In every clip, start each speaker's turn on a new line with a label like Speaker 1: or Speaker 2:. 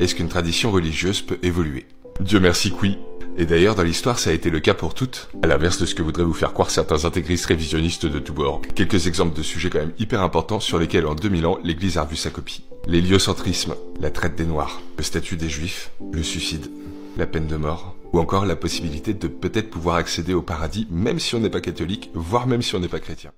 Speaker 1: Est-ce qu'une tradition religieuse peut évoluer Dieu merci que oui. Et d'ailleurs, dans l'histoire, ça a été le cas pour toutes, à l'inverse de ce que voudraient vous faire croire certains intégristes révisionnistes de tous bords. Quelques exemples de sujets quand même hyper importants sur lesquels en 2000 ans, l'Église a revu sa copie. L'héliocentrisme, la traite des Noirs, le statut des Juifs, le suicide, la peine de mort, ou encore la possibilité de peut-être pouvoir accéder au paradis même si on n'est pas catholique, voire même si on n'est pas chrétien.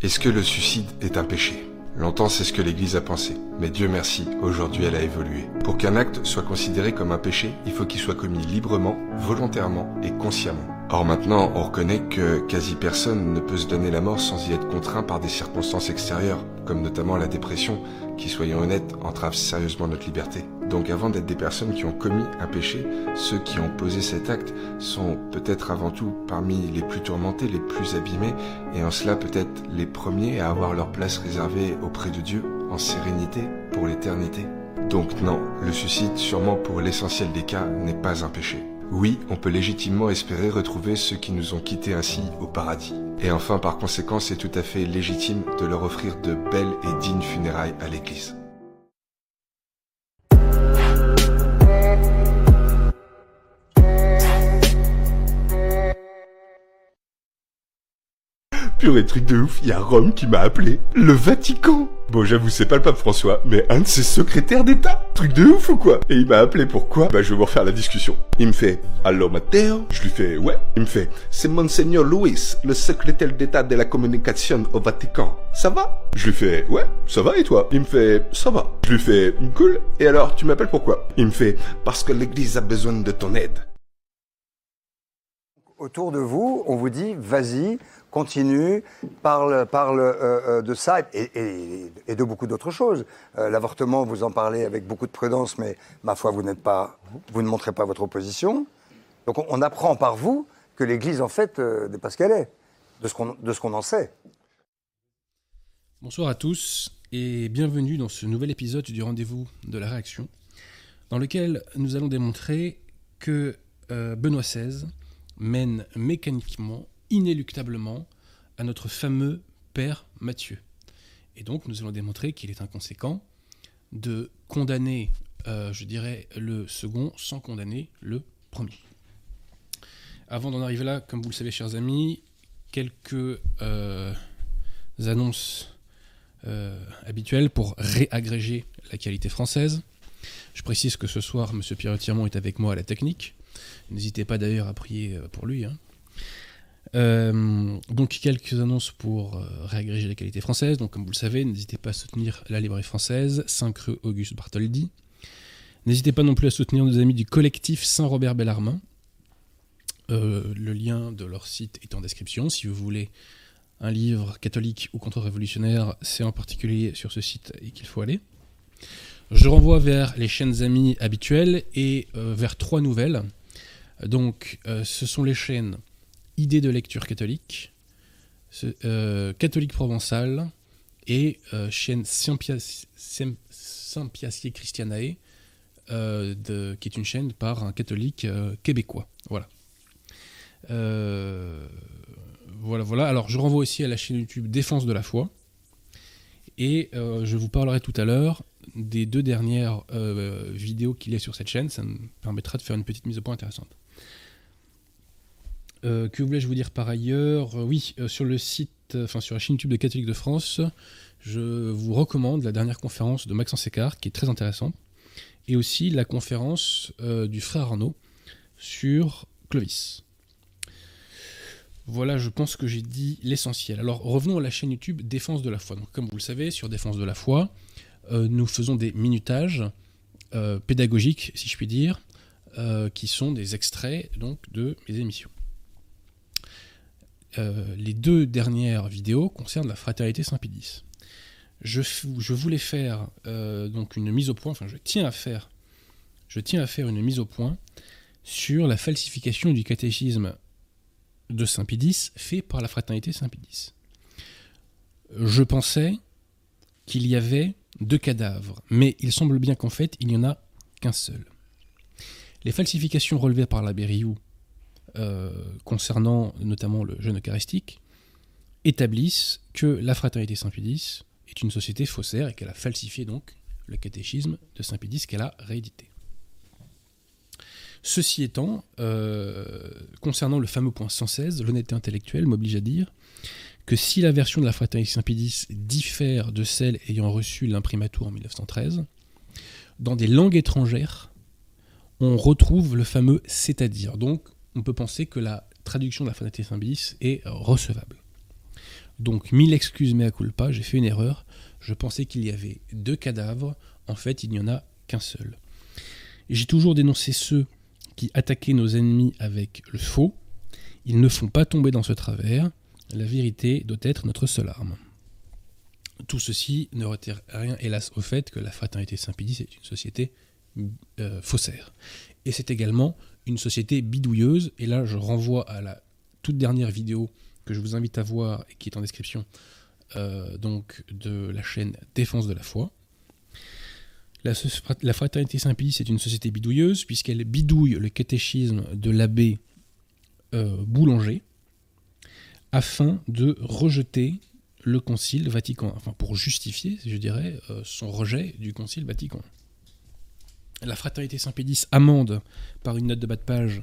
Speaker 1: Est-ce que le suicide est un péché? Longtemps, c'est ce que l'Église a pensé. Mais Dieu merci, aujourd'hui elle a évolué. Pour qu'un acte soit considéré comme un péché, il faut qu'il soit commis librement, volontairement et consciemment. Or maintenant, on reconnaît que quasi personne ne peut se donner la mort sans y être contraint par des circonstances extérieures, comme notamment la dépression, qui, soyons honnêtes, entrave sérieusement notre liberté. Donc avant d'être des personnes qui ont commis un péché, ceux qui ont posé cet acte sont peut-être avant tout parmi les plus tourmentés, les plus abîmés, et en cela peut-être les premiers à avoir leur place réservée auprès de Dieu, en sérénité, pour l'éternité. Donc non, le suicide, sûrement pour l'essentiel des cas, n'est pas un péché. Oui, on peut légitimement espérer retrouver ceux qui nous ont quittés ainsi au paradis. Et enfin, par conséquent, c'est tout à fait légitime de leur offrir de belles et dignes funérailles à l'église.
Speaker 2: Purée truc de ouf, il y a Rome qui m'a appelé. Le Vatican Bon, j'avoue, c'est pas le pape François, mais un de ses secrétaires d'État. Truc de ouf ou quoi? Et il m'a appelé pourquoi? Bah, je vais vous refaire la discussion. Il me fait Allô, Matteo? Je lui fais Ouais. Il me fait C'est Monseigneur Louis, le secrétaire d'État de la communication au Vatican. Ça va? Je lui fais Ouais, ça va et toi? Il me fait Ça va. Je lui fais Cool. Et alors, tu m'appelles pourquoi? Il me fait Parce que l'Église a besoin de ton aide.
Speaker 3: Autour de vous, on vous dit Vas-y, continue, parle, parle euh, euh, de ça et, de beaucoup d'autres choses. Euh, l'avortement, vous en parlez avec beaucoup de prudence, mais ma foi, vous pas, vous ne montrez pas votre opposition. Donc on, apprend par vous que l'Église, en fait, n'est pas ce qu'elle est, de ce qu'on en sait.
Speaker 4: Bonsoir à tous et bienvenue dans ce nouvel épisode du rendez-vous de la réaction, dans lequel nous allons démontrer que Benoît XVI mène mécaniquement inéluctablement à notre fameux Père Mathieu. Et donc nous allons démontrer qu'il est inconséquent de condamner, euh, je dirais, le second sans condamner le premier. Avant d'en arriver là, comme vous le savez, chers amis, quelques euh, annonces euh, habituelles pour réagréger la qualité française. Je précise que ce soir, M. Pierre Tirmont est avec moi à la technique. N'hésitez pas d'ailleurs à prier pour lui. Hein. Euh, donc quelques annonces pour euh, réagréger la qualité française. Donc comme vous le savez, n'hésitez pas à soutenir la librairie française, 5 rue Auguste Bartholdi. N'hésitez pas non plus à soutenir nos amis du collectif Saint-Robert Bellarmin. Euh, le lien de leur site est en description. Si vous voulez un livre catholique ou contre-révolutionnaire, c'est en particulier sur ce site qu'il faut aller. Je renvoie vers les chaînes amies habituelles et vers trois nouvelles. Donc ce sont les chaînes idée de lecture catholique, euh, catholique provençal et euh, chaîne Saint-Piacier Christianae, euh, qui est une chaîne par un catholique québécois. Voilà. voilà, voilà. Alors, je renvoie aussi à la chaîne YouTube Défense de la foi. Et je vous parlerai tout à l'heure des deux dernières vidéos qu'il y a sur cette chaîne. Ça me permettra de faire une petite mise au point intéressante. Euh, que voulais-je vous dire par ailleurs? Euh, Oui, euh, sur le site, enfin sur la chaîne YouTube de Catholique de France, je vous recommande la dernière conférence de Maxence Écart, qui est très intéressante, et aussi la conférence du frère Arnaud sur Clovis. Voilà, je pense que j'ai dit l'essentiel. Alors revenons à la chaîne YouTube Défense de la foi. Comme vous le savez, sur Défense de la foi, nous faisons des minutages pédagogiques, si je puis dire, qui sont des extraits donc de mes émissions. Euh, les deux dernières vidéos concernent la fraternité Saint-Pédis. Je, voulais faire euh, donc une mise au point, enfin je tiens à faire, je tiens à faire une mise au point sur la falsification du catéchisme de Saint-Pédis fait par la fraternité Saint-Pédis. Je pensais qu'il y avait deux cadavres, mais il semble bien qu'en fait il n'y en a qu'un seul. Les falsifications relevées par l'abbé Rioux euh, concernant notamment le jeûne eucharistique établissent que la fraternité Saint-Pédis est une société faussaire et qu'elle a falsifié donc le catéchisme de Saint-Pédis qu'elle a réédité. Ceci étant, euh, concernant le fameux point 116, l'honnêteté intellectuelle m'oblige à dire que si la version de la fraternité Saint-Pédis diffère de celle ayant reçu l'imprimatur en 1913, dans des langues étrangères, on retrouve le fameux c'est-à-dire. Donc, on peut penser que la traduction de la fraternité Saint-Pédis est euh, recevable. Donc, mille excuses mea culpa, j'ai fait une erreur. Je pensais qu'il y avait deux cadavres. En fait, il n'y en a qu'un seul. J'ai toujours dénoncé ceux qui attaquaient nos ennemis avec le faux. Ils ne font pas tomber dans ce travers. La vérité doit être notre seule arme. Tout ceci ne retire rien, hélas, au fait que la fraternité Saint-Pédis est une société euh, faussaire. Et c'est également une société bidouilleuse. Et là, je renvoie à la toute dernière vidéo que je vous invite à voir et qui est en description euh, donc de la chaîne Défense de la foi. La, fraternité Saint-Pédis est une société bidouilleuse puisqu'elle bidouille le catéchisme de l'abbé euh, Boulanger afin de rejeter le concile Vatican, enfin pour justifier, je dirais, euh, son rejet du concile Vatican. La fraternité Saint-Pédis amende par une note de bas de page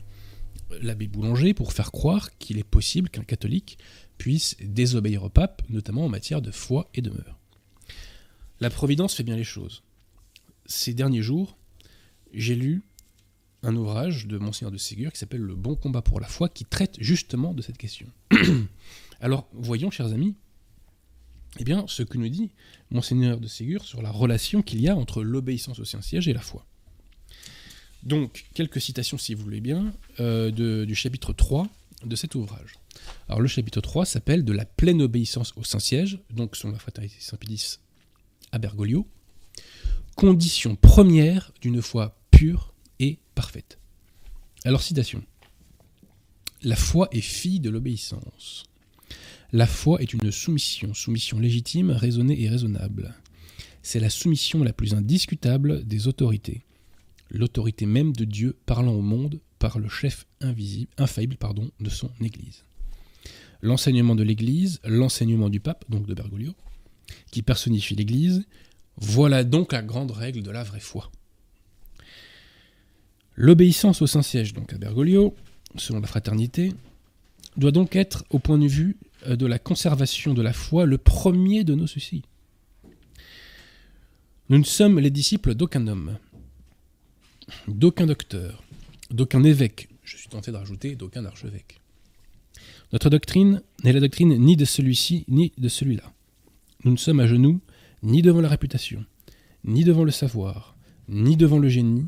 Speaker 4: l'abbé Boulanger pour faire croire qu'il est possible qu'un catholique puisse désobéir au pape, notamment en matière de foi et de mœurs. La Providence fait bien les choses. Ces derniers jours, j'ai lu un ouvrage de Monseigneur de Ségur qui s'appelle Le bon combat pour la foi, qui traite justement de cette question. Alors, voyons, chers amis, eh bien, ce que nous dit Monseigneur de Ségur sur la relation qu'il y a entre l'obéissance au Saint-Siège et la foi. Donc, quelques citations, si vous voulez bien, euh, du chapitre 3 de cet ouvrage. Alors, le chapitre 3 s'appelle De la pleine obéissance au Saint-Siège, donc selon la fraternité Saint-Pédis à Bergoglio, condition première d'une foi pure et parfaite. Alors, citation. La foi est fille de l'obéissance. La foi est une soumission, soumission légitime, raisonnée et raisonnable. C'est la soumission la plus indiscutable des autorités. L'autorité même de Dieu parlant au monde par le chef invisible, infaillible pardon, de son Église. L'enseignement de l'Église, l'enseignement du pape, donc de Bergoglio, qui personnifie l'Église, voilà donc la grande règle de la vraie foi. L'obéissance au Saint-Siège, donc à Bergoglio, selon la fraternité, doit donc être, au point de vue euh, de la conservation de la foi, le premier de nos soucis. Nous ne sommes les disciples d'aucun homme, d'aucun docteur, d'aucun évêque, je suis tenté de rajouter d'aucun archevêque. Notre doctrine n'est la doctrine ni de celui-ci ni de celui-là. Nous ne sommes à genoux ni devant la réputation, ni devant le savoir, ni devant le génie,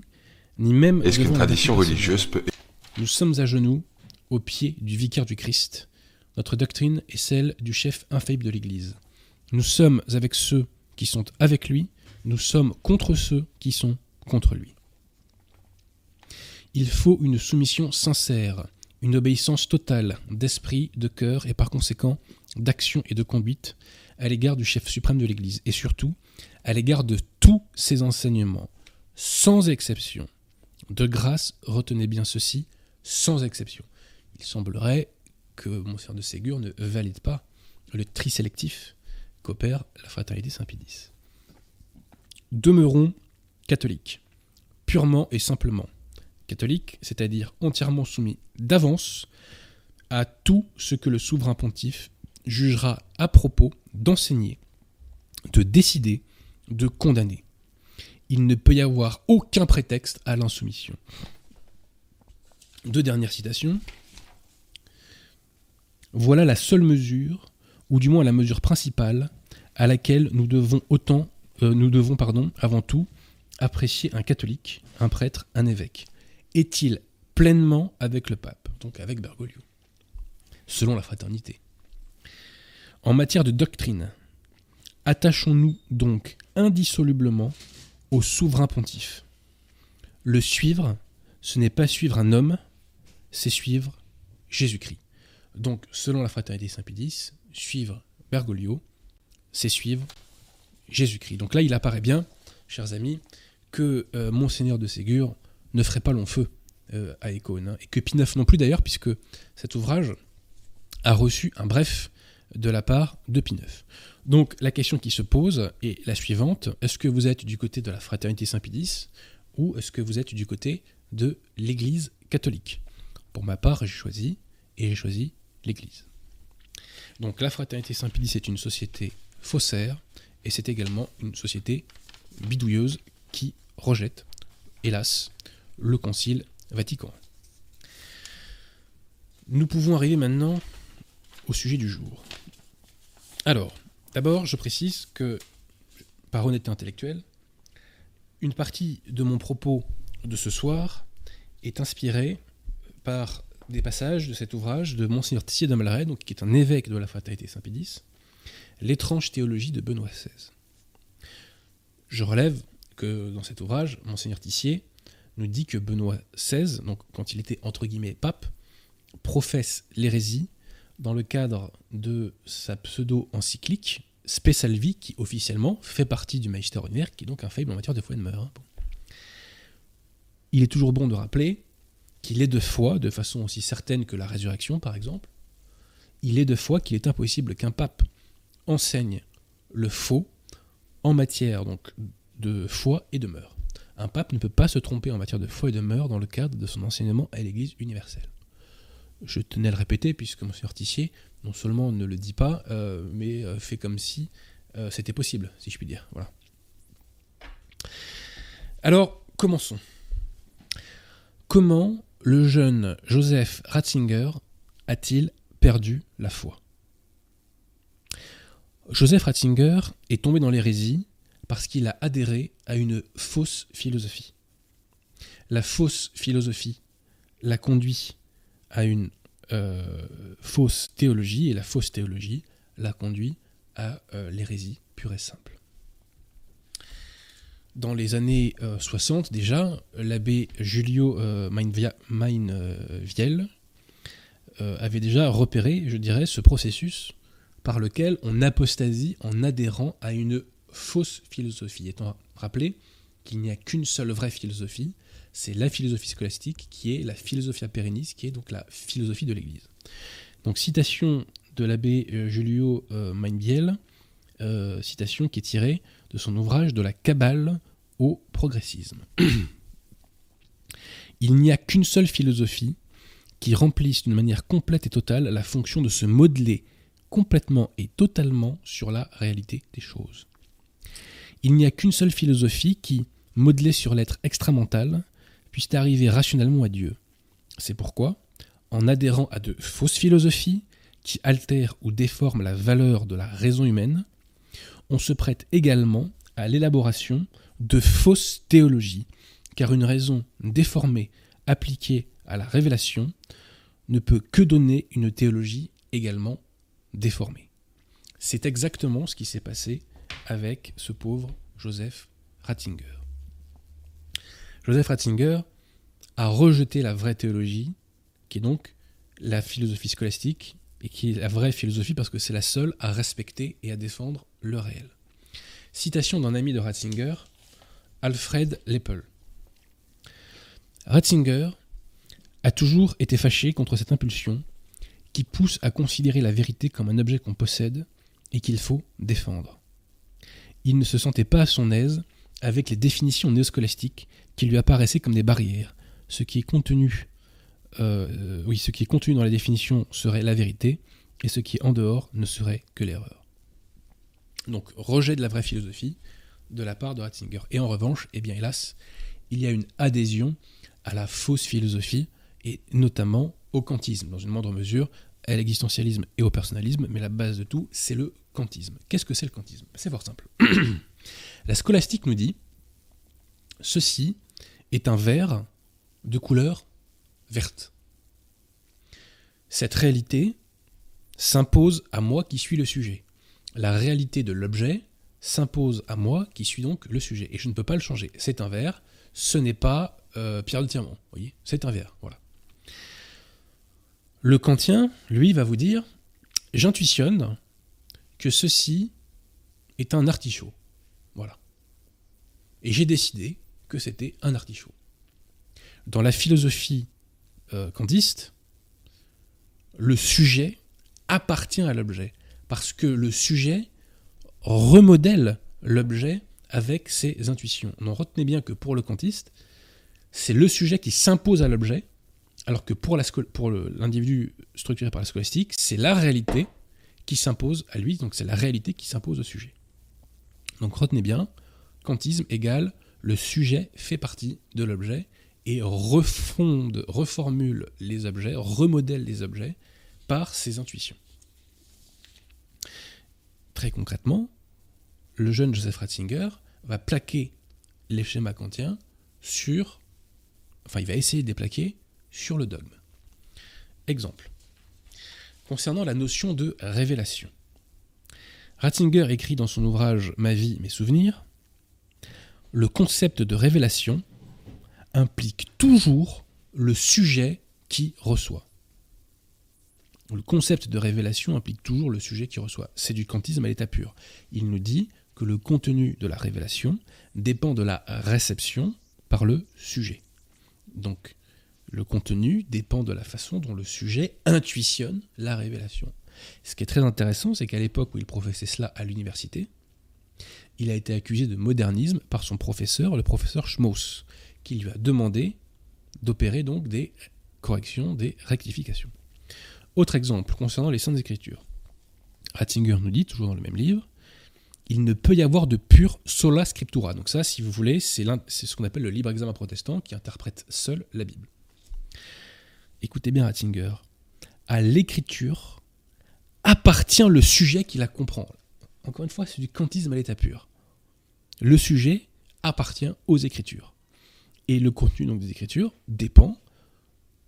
Speaker 4: ni même
Speaker 1: Est-ce qu'une tradition religieuse peut...
Speaker 4: nous sommes à genoux, au pied du vicaire du Christ. Notre doctrine est celle du chef infaillible de l'Église. Nous sommes avec ceux qui sont avec lui, nous sommes contre ceux qui sont contre lui. Il faut une soumission sincère, une obéissance totale d'esprit, de cœur et par conséquent d'action et de conduite à l'égard du chef suprême de l'Église et surtout à l'égard de tous ses enseignements, sans exception. De grâce, retenez bien ceci, sans exception. Il semblerait que Monseigneur de Ségur ne valide pas le tri sélectif qu'opère la fraternité Saint-Pédis. Demeurons catholiques, purement et simplement. Catholiques, c'est-à-dire entièrement soumis d'avance à tout ce que le souverain pontife jugera à propos d'enseigner, de décider, de condamner. Il ne peut y avoir aucun prétexte à l'insoumission. Deux dernières citations. Voilà la seule mesure, ou du moins la mesure principale, à laquelle nous devons autant, euh, nous devons pardon, avant tout apprécier un catholique, un prêtre, un évêque. Est-il pleinement avec le pape, donc avec Bergoglio, selon la fraternité? En matière de doctrine, attachons-nous donc indissolublement au souverain pontife. Le suivre, ce n'est pas suivre un homme, c'est suivre Jésus-Christ. Donc, selon la fraternité Saint-Pédis, suivre Bergoglio, c'est suivre Jésus-Christ. Donc là, il apparaît bien, chers amis, que euh, Monseigneur de Ségur ne ferait pas long feu euh, à Écône, hein, et que Pie non plus d'ailleurs, puisque cet ouvrage a reçu un bref de la part de Pie Donc la question qui se pose est la suivante, est-ce que vous êtes du côté de la fraternité Saint-Pédis, ou est-ce que vous êtes du côté de l'Église catholique? Pour ma part, j'ai choisi, et j'ai choisi l'Église. Donc la fraternité Saint-Pédis est une société faussaire, et c'est également une société bidouilleuse qui rejette, hélas, le Concile Vatican. Nous pouvons arriver maintenant au sujet du jour. Alors, d'abord, je précise que, par honnêteté intellectuelle, une partie de mon propos de ce soir est inspirée par des passages de cet ouvrage de Monseigneur Tissier de qui est un évêque de la fraternité Saint-Pédis, L'étrange théologie de Benoît XVI. Je relève que dans cet ouvrage, Monseigneur Tissier dit que Benoît XVI, quand il était entre guillemets pape, professe l'hérésie dans le cadre de sa pseudo-encyclique Spesalvi, qui officiellement fait partie du Magister ordinaire, qui est donc un faible en matière de foi et de mœurs. Hein. Il est toujours bon de rappeler qu'il est de foi, de façon aussi certaine que la résurrection par exemple, il est de foi qu'il est impossible qu'un pape enseigne le faux en matière donc de foi et de mœurs. Un pape ne peut pas se tromper en matière de foi et de mœurs dans le cadre de son enseignement à l'Église universelle. Je tenais à le répéter puisque M. Tissier non seulement ne le dit pas, euh, mais euh, fait comme si euh, c'était possible, si je puis dire. Voilà. Alors, commençons. Comment le jeune Joseph Ratzinger a-t-il perdu la foi? Joseph Ratzinger est tombé dans l'hérésie parce qu'il a adhéré à une fausse philosophie. La fausse philosophie l'a conduit à une euh, fausse théologie et la fausse théologie l'a conduit à euh, l'hérésie pure et simple. Dans les années 60 euh, déjà, l'abbé Julio Mainviel avait déjà repéré, je dirais, ce processus par lequel on apostasie en adhérant à une fausse philosophie. Étant rappelé qu'il n'y a qu'une seule vraie philosophie, c'est la philosophie scolastique qui est la philosophia perennis, qui est donc la philosophie de l'Église. Donc citation de l'abbé euh, Julio euh, Mainbiel, euh, citation qui est tirée de son ouvrage De la Kabbale au progressisme. Il n'y a qu'une seule philosophie qui remplisse d'une manière complète et totale la fonction de se modeler complètement et totalement sur la réalité des choses. Il n'y a qu'une seule philosophie qui, modelée sur l'être extramental, puisse arriver rationnellement à Dieu. C'est pourquoi, en adhérant à de fausses philosophies qui altèrent ou déforment la valeur de la raison humaine, on se prête également à l'élaboration de fausses théologies, car une raison déformée appliquée à la révélation ne peut que donner une théologie également déformé. C'est exactement ce qui s'est passé avec ce pauvre Joseph Ratzinger. Joseph Ratzinger a rejeté la vraie théologie, qui est donc la philosophie scolastique, et qui est la vraie philosophie parce que c'est la seule à respecter et à défendre le réel. Citation d'un ami de Ratzinger, Alfred Leppel. Ratzinger a toujours été fâché contre cette impulsion qui pousse à considérer la vérité comme un objet qu'on possède et qu'il faut défendre. Il ne se sentait pas à son aise avec les définitions néoscolastiques qui lui apparaissaient comme des barrières, ce qui est contenu euh, oui, ce qui est contenu dans la définition serait la vérité, et ce qui est en dehors ne serait que l'erreur. Donc, rejet de la vraie philosophie de la part de Ratzinger. Et en revanche, eh bien, hélas, il y a une adhésion à la fausse philosophie, et notamment au kantisme, dans une moindre mesure, à l'existentialisme et au personnalisme, mais la base de tout, c'est le kantisme. Qu'est-ce que c'est le kantisme C'est fort simple. la scolastique nous dit, ceci est un verre de couleur verte. Cette réalité s'impose à moi qui suis le sujet. La réalité de l'objet s'impose à moi qui suis donc le sujet. Et je ne peux pas le changer. C'est un verre, ce n'est pas euh, Pierre de Tirement. voyez? C'est un verre. Voilà. Le kantien, lui, va vous dire j'intuitionne que ceci est un artichaut. Voilà. Et j'ai décidé que c'était un artichaut. Dans la philosophie euh, kantiste, le sujet appartient à l'objet, parce que le sujet remodèle l'objet avec ses intuitions. Donc retenez bien que pour le kantiste, c'est le sujet qui s'impose à l'objet, alors que pour l'individu structuré par la scolastique, c'est la réalité qui s'impose à lui, donc c'est la réalité qui s'impose au sujet. Donc retenez bien, kantisme égale le sujet fait partie de l'objet et refonde, reformule les objets, remodèle les objets par ses intuitions. Très concrètement, le jeune Joseph Ratzinger va plaquer les schémas kantiens sur, enfin il va essayer de les plaquer sur le dogme. Exemple. Concernant la notion de révélation. Ratzinger écrit dans son ouvrage Ma vie, mes souvenirs, le concept de révélation implique toujours le sujet qui reçoit. Le concept de révélation implique toujours le sujet qui reçoit. C'est du kantisme à l'état pur. Il nous dit que le contenu de la révélation dépend de la réception par le sujet. Donc, le contenu dépend de la façon dont le sujet intuitionne la révélation. Ce qui est très intéressant, c'est qu'à l'époque où il professait cela à l'université, il a été accusé de modernisme par son professeur, le professeur Schmauss, qui lui a demandé d'opérer donc des corrections, des rectifications. Autre exemple concernant les Saintes Écritures. Ratzinger nous dit, toujours dans le même livre, il ne peut y avoir de pure sola scriptura. Donc ça, si vous voulez, c'est ce qu'on appelle le libre examen protestant qui interprète seul la Bible. Écoutez bien Ratzinger. À l'écriture appartient le sujet qui la comprend. Encore une fois, c'est du kantisme à l'état pur. Le sujet appartient aux écritures. Et le contenu donc, des écritures dépend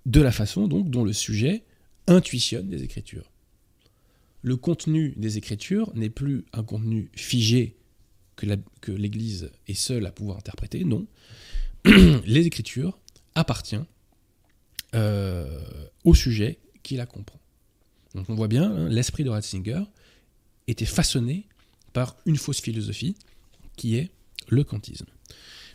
Speaker 4: de la façon donc, dont le sujet intuitionne des écritures. Le contenu des écritures n'est plus un contenu figé que l'Église est seule à pouvoir interpréter, non. Les écritures appartiennent au sujet qui la comprend. Donc on voit bien, hein, l'esprit de Ratzinger était façonné par une fausse philosophie qui est le kantisme.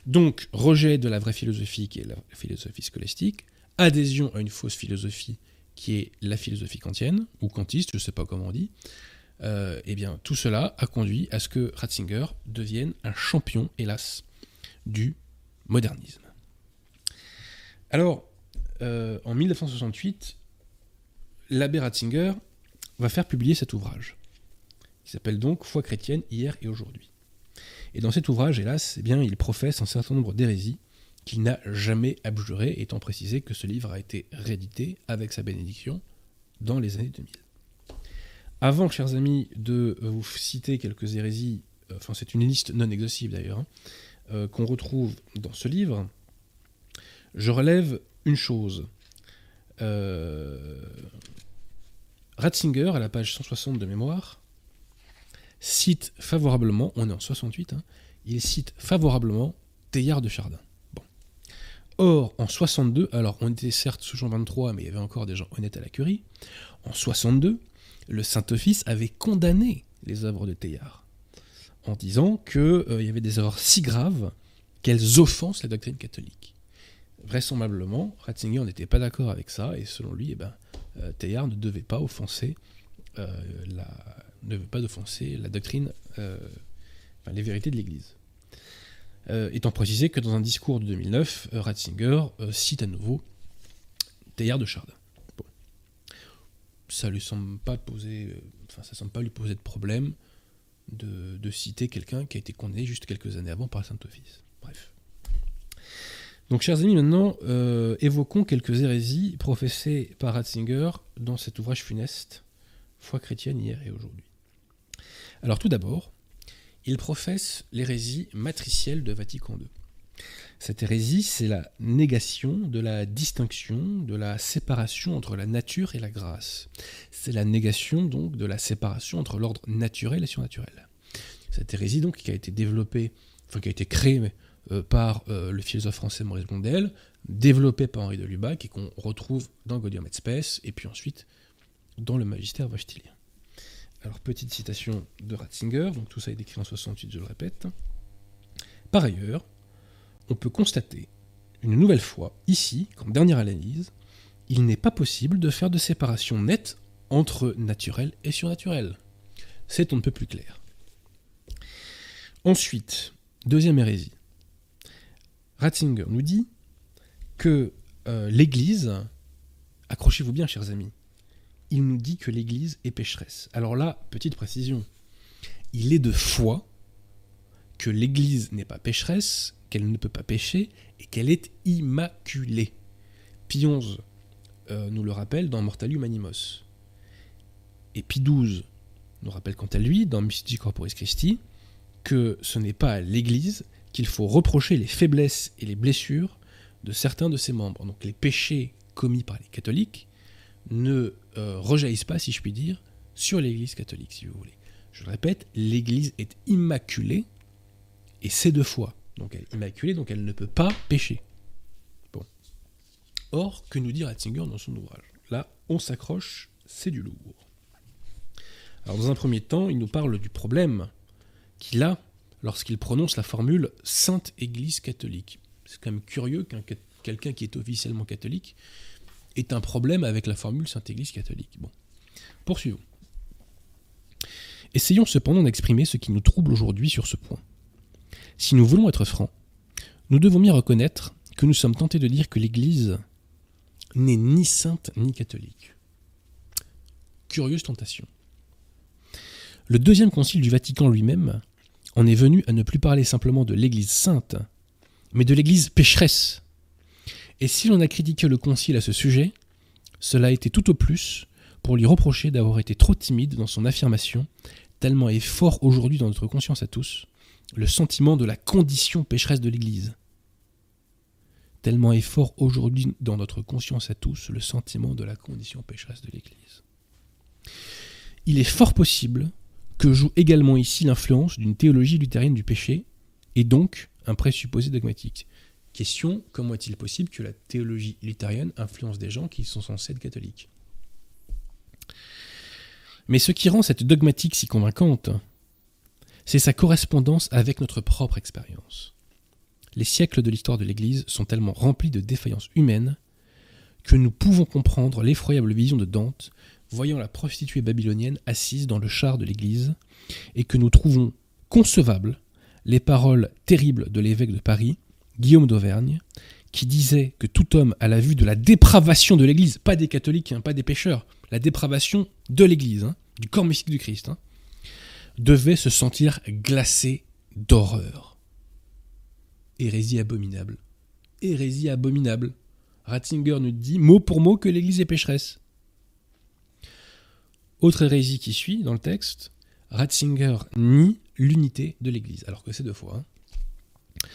Speaker 4: Donc, rejet de la vraie philosophie qui est la philosophie scolastique, adhésion à une fausse philosophie qui est la philosophie kantienne, ou kantiste, je ne sais pas comment on dit, euh, eh bien, tout cela a conduit à ce que Ratzinger devienne un champion, hélas, du modernisme. Alors, euh, en 1968, l'abbé Ratzinger va faire publier cet ouvrage, qui s'appelle donc Foi chrétienne hier et aujourd'hui. Et dans cet ouvrage, hélas, eh bien, il professe un certain nombre d'hérésies qu'il n'a jamais abjurées, étant précisé que ce livre a été réédité avec sa bénédiction dans les années 2000. Avant, chers amis, de vous citer quelques hérésies, enfin c'est une liste non exhaustive d'ailleurs, hein, euh, qu'on retrouve dans ce livre, je relève une chose. Euh, Ratzinger, à la page 160 de mémoire, cite favorablement, on est en 68, hein, il cite favorablement Teilhard de Chardin. Bon. Or, en 62, alors on était certes sous Jean 23, mais il y avait encore des gens honnêtes à la curie, en 62, le Saint-Office avait condamné les œuvres de Teilhard, en disant qu'il euh, y avait des erreurs si graves qu'elles offensent la doctrine catholique. Vraisemblablement, Ratzinger n'était pas d'accord avec ça, et selon lui, eh ben, euh, Teilhard ne devait pas offenser euh, la, doctrine, euh, les vérités de l'Église. étant précisé que dans un discours de 2009, Ratzinger cite à nouveau Teilhard de Chardin. Ça lui semble pas poser, euh, enfin lui poser de problème de, citer quelqu'un qui a été condamné juste quelques années avant par Saint-Office. Bref. Donc, chers amis, maintenant, euh, évoquons quelques hérésies professées par Ratzinger dans cet ouvrage funeste, Foi chrétienne hier et aujourd'hui. Alors, tout d'abord, il professe l'hérésie matricielle de Vatican II. Cette hérésie, c'est la négation de la distinction, de la séparation entre la nature et la grâce. C'est la négation donc de la séparation entre l'ordre naturel et surnaturel. Cette hérésie donc qui a été développée, enfin qui a été créée euh, par euh, le philosophe français Maurice Blondel, développée par Henri de Lubac et qu'on retrouve dans Gaudium et Spes et puis ensuite dans le magistère wachtilien. Alors petite citation de Ratzinger, donc tout ça est écrit en 68, je le répète. Par ailleurs, on peut constater une nouvelle fois, ici, comme dernière analyse, il n'est pas possible de faire de séparation nette entre naturel et surnaturel. C'est on ne peut plus clair. Ensuite, deuxième hérésie. Ratzinger nous dit que euh, l'Église, accrochez-vous bien chers amis, il nous dit que l'Église est pécheresse. Alors là, petite précision, il est de foi que l'Église n'est pas pécheresse, qu'elle ne peut pas pécher et qu'elle est immaculée. XI euh, nous le rappelle dans Mortalium Animos. Et Pie XII nous rappelle quant à lui, dans Mystici Corporis Christi, que ce n'est pas l'Église qu'il faut reprocher les faiblesses et les blessures de certains de ses membres. Donc les péchés commis par les catholiques ne euh, rejaillissent pas, si je puis dire, sur l'Église catholique, si vous voulez. Je le répète, l'Église est immaculée, et c'est deux fois. Donc elle est immaculée, donc elle ne peut pas pécher. Bon. Or, que nous dit Ratzinger dans son ouvrage? Là, on s'accroche, c'est du lourd. Alors dans un premier temps, il nous parle du problème qu'il a lorsqu'il prononce la formule Sainte Église catholique. C'est quand même curieux qu'un quelqu'un qui est officiellement catholique ait un problème avec la formule Sainte Église catholique. Bon, poursuivons. Essayons cependant d'exprimer ce qui nous trouble aujourd'hui sur ce point. Si nous voulons être francs, nous devons bien reconnaître que nous sommes tentés de dire que l'Église n'est ni sainte ni catholique. Curieuse tentation. Le deuxième concile du Vatican lui-même en est venu à ne plus parler simplement de l'Église sainte, mais de l'Église pécheresse. Et si l'on a critiqué le concile à ce sujet, cela a été tout au plus pour lui reprocher d'avoir été trop timide dans son affirmation, tellement est fort aujourd'hui dans notre conscience à tous le sentiment de la condition pécheresse de l'Église. Tellement est fort aujourd'hui dans notre conscience à tous le sentiment de la condition pécheresse de l'Église. Il est fort possible que joue également ici l'influence d'une théologie luthérienne du péché, et donc un présupposé dogmatique. Question, comment est-il possible que la théologie luthérienne influence des gens qui sont censés être catholiques Mais ce qui rend cette dogmatique si convaincante, c'est sa correspondance avec notre propre expérience. Les siècles de l'histoire de l'Église sont tellement remplis de défaillances humaines que nous pouvons comprendre l'effroyable vision de Dante voyant la prostituée babylonienne assise dans le char de l'Église, et que nous trouvons concevables les paroles terribles de l'évêque de Paris, Guillaume d'Auvergne, qui disait que tout homme, à la vue de la dépravation de l'Église, pas des catholiques, hein, pas des pécheurs, la dépravation de l'Église, hein, du corps mystique du Christ, hein, devait se sentir glacé d'horreur. Hérésie abominable. Hérésie abominable. Ratzinger nous dit mot pour mot que l'Église est pécheresse. Autre hérésie qui suit dans le texte, Ratzinger nie l'unité de l'Église, alors que c'est deux fois. Hein.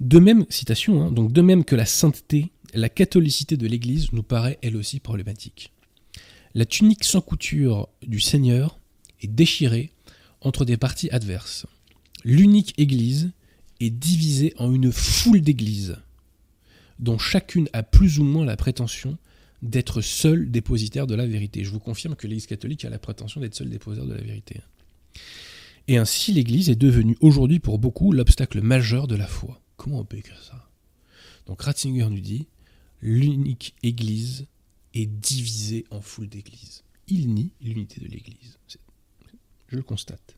Speaker 4: De même, citation, hein, donc de même que la sainteté, la catholicité de l'Église nous paraît elle aussi problématique. La tunique sans couture du Seigneur est déchirée entre des parties adverses. L'unique Église est divisée en une foule d'églises, dont chacune a plus ou moins la prétention d'être seul dépositaire de la vérité. Je vous confirme que l'Église catholique a la prétention d'être seul dépositaire de la vérité. Et ainsi, l'Église est devenue aujourd'hui pour beaucoup l'obstacle majeur de la foi. Comment on peut écrire ça? Donc Ratzinger nous dit, l'unique Église est divisée en foule d'églises. Il nie l'unité de l'Église. Je le constate.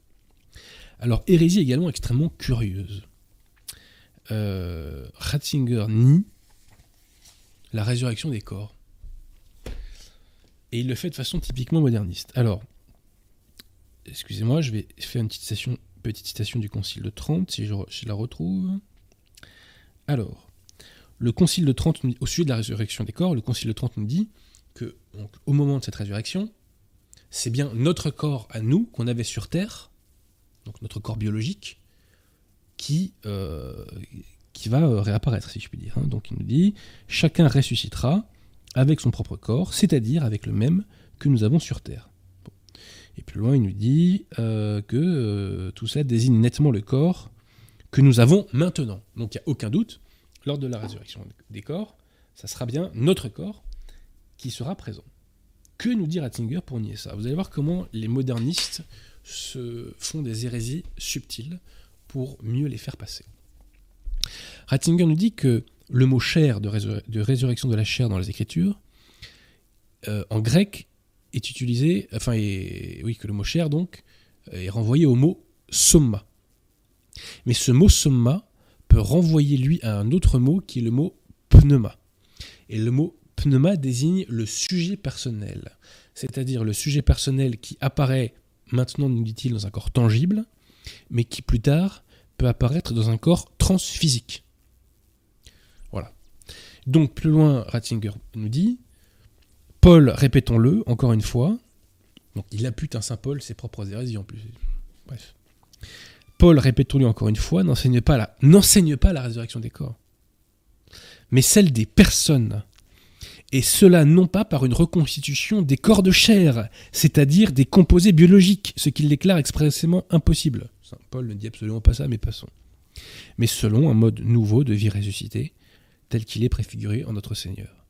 Speaker 4: Alors, hérésie également extrêmement curieuse. Euh, Ratzinger nie la résurrection des corps. Et il le fait de façon typiquement moderniste. Alors, excusez-moi, je vais faire une petite citation, du Concile de Trente, si je, la retrouve. Alors, le Concile de Trente, au sujet de la résurrection des corps, le Concile de Trente nous dit que, au moment de cette résurrection, c'est bien notre corps à nous qu'on avait sur Terre, donc notre corps biologique, qui, euh, qui va euh, réapparaître, si je puis dire. hein. Donc il nous dit, chacun ressuscitera avec son propre corps, c'est-à-dire avec le même que nous avons sur Terre. Et plus loin, il nous dit euh, que euh, tout ça désigne nettement le corps que nous avons maintenant. Donc il n'y a aucun doute, lors de la résurrection des corps, ça sera bien notre corps qui sera présent. Que nous dit Ratzinger pour nier ça? Vous allez voir comment les modernistes se font des hérésies subtiles pour mieux les faire passer. Ratzinger nous dit que le mot chair de, résur- de résurrection de la chair dans les Écritures, euh, en grec, est utilisé, enfin, oui, que le mot chair donc est renvoyé au mot soma. Mais ce mot soma peut renvoyer lui à un autre mot qui est le mot pneuma. Et le mot pneuma désigne le sujet personnel, c'est-à-dire le sujet personnel qui apparaît maintenant, nous dit-il, dans un corps tangible, mais qui plus tard peut apparaître dans un corps transphysique. Donc plus loin, Ratzinger nous dit, Paul, répétons-le encore une fois, donc il appute un Saint Paul ses propres hérésies en plus. Bref. Paul, répétons-le encore une fois, n'enseigne pas, la, n'enseigne pas la résurrection des corps, mais celle des personnes. Et cela non pas par une reconstitution des corps de chair, c'est-à-dire des composés biologiques, ce qu'il déclare expressément impossible. Saint Paul ne dit absolument pas ça, mais passons. Mais selon un mode nouveau de vie ressuscitée, tel qu'il est préfiguré en notre Seigneur.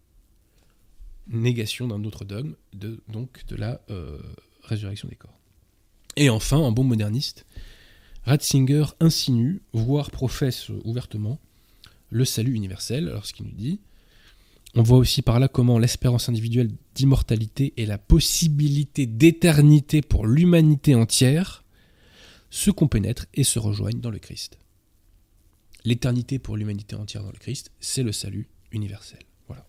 Speaker 4: Négation d'un autre dogme, de, donc de la euh, résurrection des corps. Et enfin, en bon moderniste, Ratzinger insinue, voire professe ouvertement, le salut universel, lorsqu'il nous dit on voit aussi par là comment l'espérance individuelle d'immortalité et la possibilité d'éternité pour l'humanité entière se compénètrent et se rejoignent dans le Christ. L'éternité pour l'humanité entière dans le Christ, c'est le salut universel. Voilà.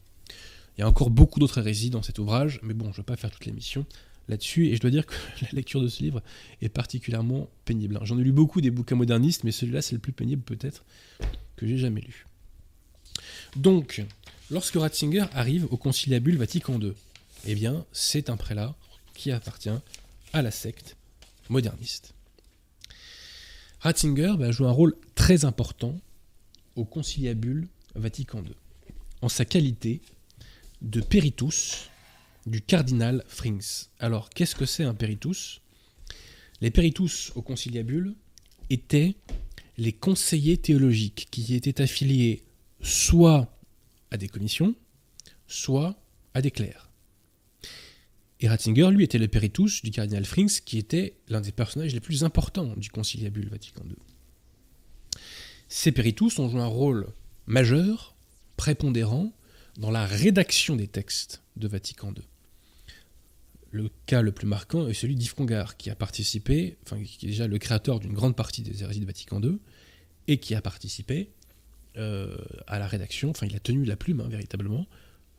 Speaker 4: Il y a encore beaucoup d'autres hérésies dans cet ouvrage, mais bon, je ne vais pas faire toute l'émission là-dessus, et je dois dire que la lecture de ce livre est particulièrement pénible. J'en ai lu beaucoup des bouquins modernistes, mais celui-là, c'est le plus pénible peut-être que j'ai jamais lu. Donc, lorsque Ratzinger arrive au conciliabule Vatican II, eh bien, c'est un prélat qui appartient à la secte moderniste. Ratzinger va jouer un rôle très important au conciliabule Vatican II, en sa qualité de péritus du cardinal Frings. Alors, qu'est-ce que c'est un péritus Les péritus au conciliabule étaient les conseillers théologiques qui étaient affiliés soit à des commissions, soit à des clercs. Et Ratzinger, lui, était le péritus du cardinal Frings, qui était l'un des personnages les plus importants du conciliabule Vatican II. Ces péritus ont joué un rôle majeur, prépondérant, dans la rédaction des textes de Vatican II. Le cas le plus marquant est celui d'Yves Congar, qui a participé, enfin, qui est déjà le créateur d'une grande partie des hérésies de Vatican II, et qui a participé euh, à la rédaction, enfin, il a tenu la plume, hein, véritablement,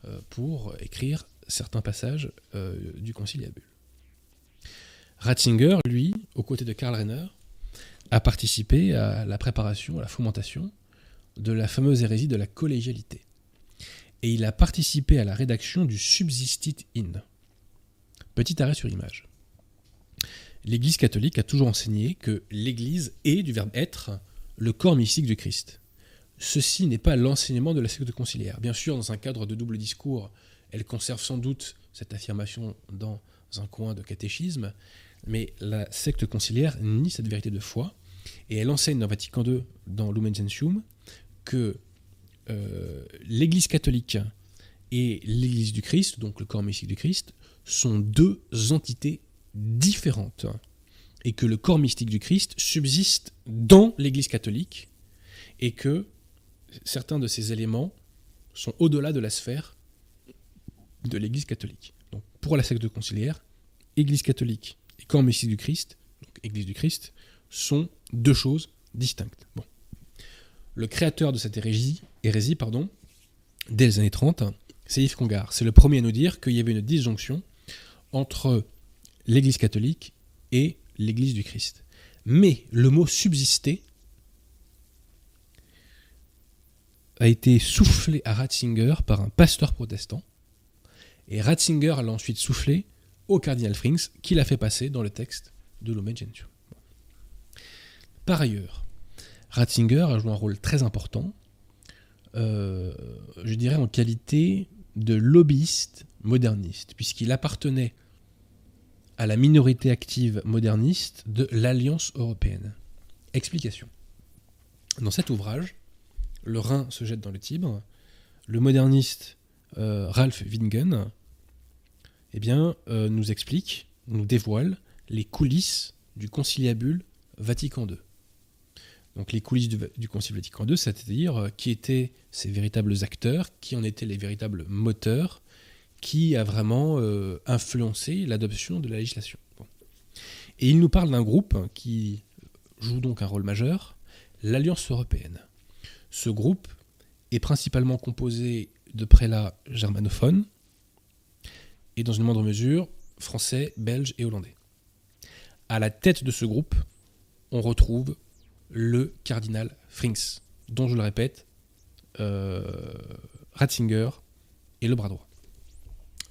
Speaker 4: euh, pour écrire certains passages euh, du conciliabule. Ratzinger, lui, aux côtés de Karl Renner, a participé à la préparation, à la fomentation de la fameuse hérésie de la collégialité. Et il a participé à la rédaction du Subsistit in. Petit arrêt sur image. L'Église catholique a toujours enseigné que l'Église est, du verbe être, le corps mystique du Christ. Ceci n'est pas l'enseignement de la secte conciliaire. Bien sûr, dans un cadre de double discours, elle conserve sans doute cette affirmation dans un coin de catéchisme, mais la secte conciliaire nie cette vérité de foi, et elle enseigne dans Vatican II, dans Lumen Gentium, que euh, l'Église catholique et l'Église du Christ, donc le corps mystique du Christ, sont deux entités différentes, et que le corps mystique du Christ subsiste dans l'Église catholique, et que certains de ces éléments sont au-delà de la sphère de l'Église catholique. Donc pour la secte conciliaire, Église catholique et corps mystique du Christ, donc Église du Christ, sont deux choses distinctes. Bon. Le créateur de cette hérésie, hérésie pardon, dès les années 30, c'est Yves Congar. C'est le premier à nous dire qu'il y avait une disjonction entre l'Église catholique et l'Église du Christ. Mais le mot subsister a été soufflé à Ratzinger par un pasteur protestant, et Ratzinger l'a ensuite soufflé au cardinal Frings, qui l'a fait passer dans le texte de Lumen Gentium. Par ailleurs, Ratzinger a joué un rôle très important, euh, je dirais en qualité de lobbyiste moderniste, puisqu'il appartenait à la minorité active moderniste de l'Alliance européenne. Explication. Dans cet ouvrage, le Rhin se jette dans le Tibre, le moderniste euh, Ralph Wingen eh bien, euh, nous explique, nous dévoile les coulisses du conciliabule Vatican II. Donc les coulisses du, du Concile Vatican II, c'est-à-dire euh, qui étaient ces véritables acteurs, qui en étaient les véritables moteurs, qui a vraiment euh, influencé l'adoption de la législation. Et il nous parle d'un groupe qui joue donc un rôle majeur, l'Alliance européenne. Ce groupe est principalement composé de prélats germanophones et dans une moindre mesure français, belges et hollandais. À la tête de ce groupe, on retrouve le cardinal Frings, dont je le répète, euh, Ratzinger est le bras droit.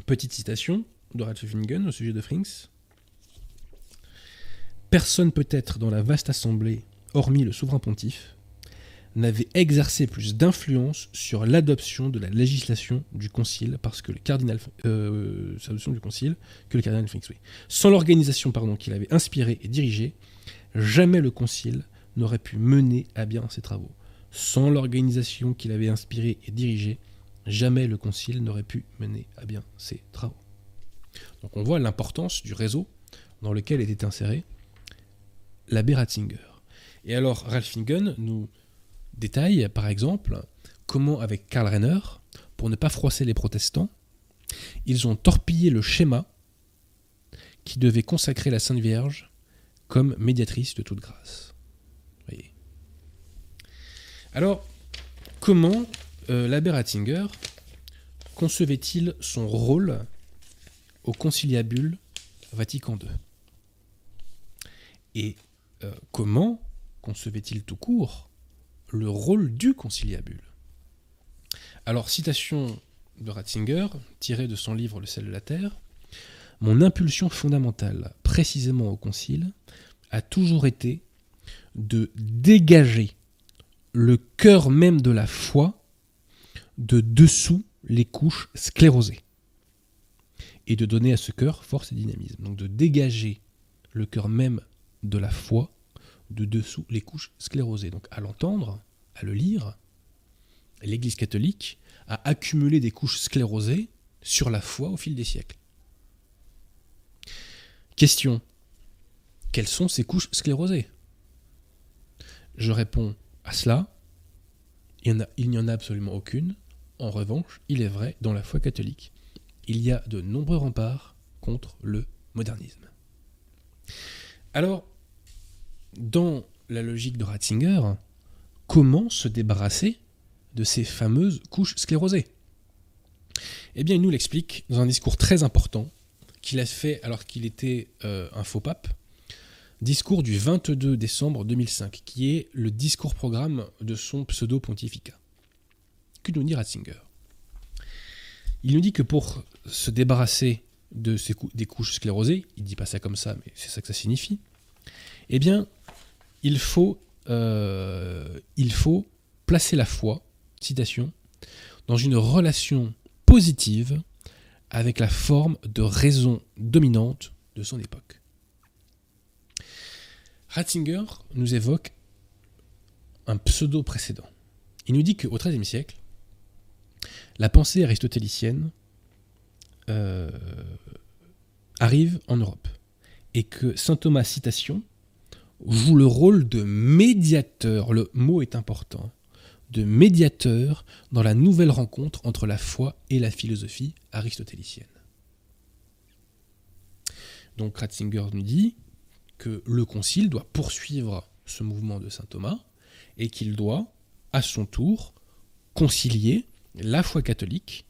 Speaker 4: Petite citation de Ratzinger au sujet de Frings. Personne peut-être dans la vaste assemblée, hormis le souverain pontife, n'avait exercé plus d'influence sur l'adoption de la législation du concile parce que le cardinal euh, du concile que le cardinal. Sans l'organisation pardon qu'il avait inspirée et dirigée, jamais le concile n'aurait pu mener à bien ses travaux. Sans l'organisation qu'il avait inspirée et dirigée, jamais le concile n'aurait pu mener à bien ses travaux. Donc on voit l'importance du réseau dans lequel était inséré l'abbé Ratzinger. Et alors Ralph Fingen nous détaille par exemple comment avec Karl Renner, pour ne pas froisser les protestants, ils ont torpillé le schéma qui devait consacrer la Sainte Vierge comme médiatrice de toute grâce. Alors, comment euh, l'abbé Ratzinger concevait-il son rôle au conciliabule Vatican II Et euh, comment concevait-il tout court le rôle du conciliabule Alors, citation de Ratzinger, tirée de son livre Le sel de la terre, Mon impulsion fondamentale, précisément au concile, a toujours été de dégager le cœur même de la foi de dessous les couches sclérosées et de donner à ce cœur force et dynamisme. Donc de dégager le cœur même de la foi de dessous les couches sclérosées. Donc à l'entendre, à le lire, l'Église catholique a accumulé des couches sclérosées sur la foi au fil des siècles. Question. Quelles sont ces couches sclérosées? Je réponds à cela. Il n'y en a absolument aucune. En revanche, il est vrai, dans la foi catholique, il y a de nombreux remparts contre le modernisme. Alors, dans la logique de Ratzinger, comment se débarrasser de ces fameuses couches sclérosées. Eh bien, il nous l'explique dans un discours très important qu'il a fait alors qu'il était euh, un faux pape, discours du 22 décembre 2005, qui est le discours programme de son pseudo-pontificat. Que nous dit Ratzinger? Il nous dit que pour se débarrasser des couches sclérosées, il ne dit pas ça comme ça, mais c'est ça que ça signifie, eh bien, il faut, euh, il faut placer la foi, citation, dans une relation positive avec la forme de raison dominante de son époque. Ratzinger nous évoque un pseudo précédent. Il nous dit qu'au XIIIe siècle, la pensée aristotélicienne euh, arrive en Europe et que saint Thomas citation joue le rôle de médiateur, le mot est important, de médiateur dans la nouvelle rencontre entre la foi et la philosophie aristotélicienne. Donc Ratzinger nous dit que le concile doit poursuivre ce mouvement de saint Thomas et qu'il doit, à son tour, concilier la foi catholique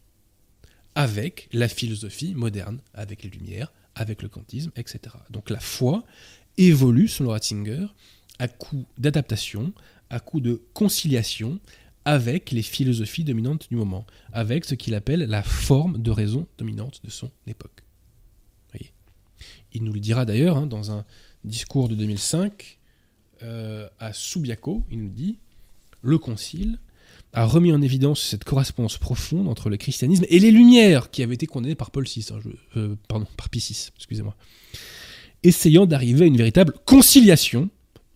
Speaker 4: avec la philosophie moderne, avec les Lumières, avec le kantisme, etc. Donc la foi évolue, selon Ratzinger, à coup d'adaptation, à coup de conciliation avec les philosophies dominantes du moment, avec ce qu'il appelle la forme de raison dominante de son époque. Voyez. Il nous le dira d'ailleurs hein, dans un discours de 2005 euh, à Subiaco, il nous dit le Concile a remis en évidence cette correspondance profonde entre le christianisme et les Lumières qui avaient été condamnées par Paul VI, hein, euh, pardon, par Pie VI, excusez-moi, essayant d'arriver à une véritable conciliation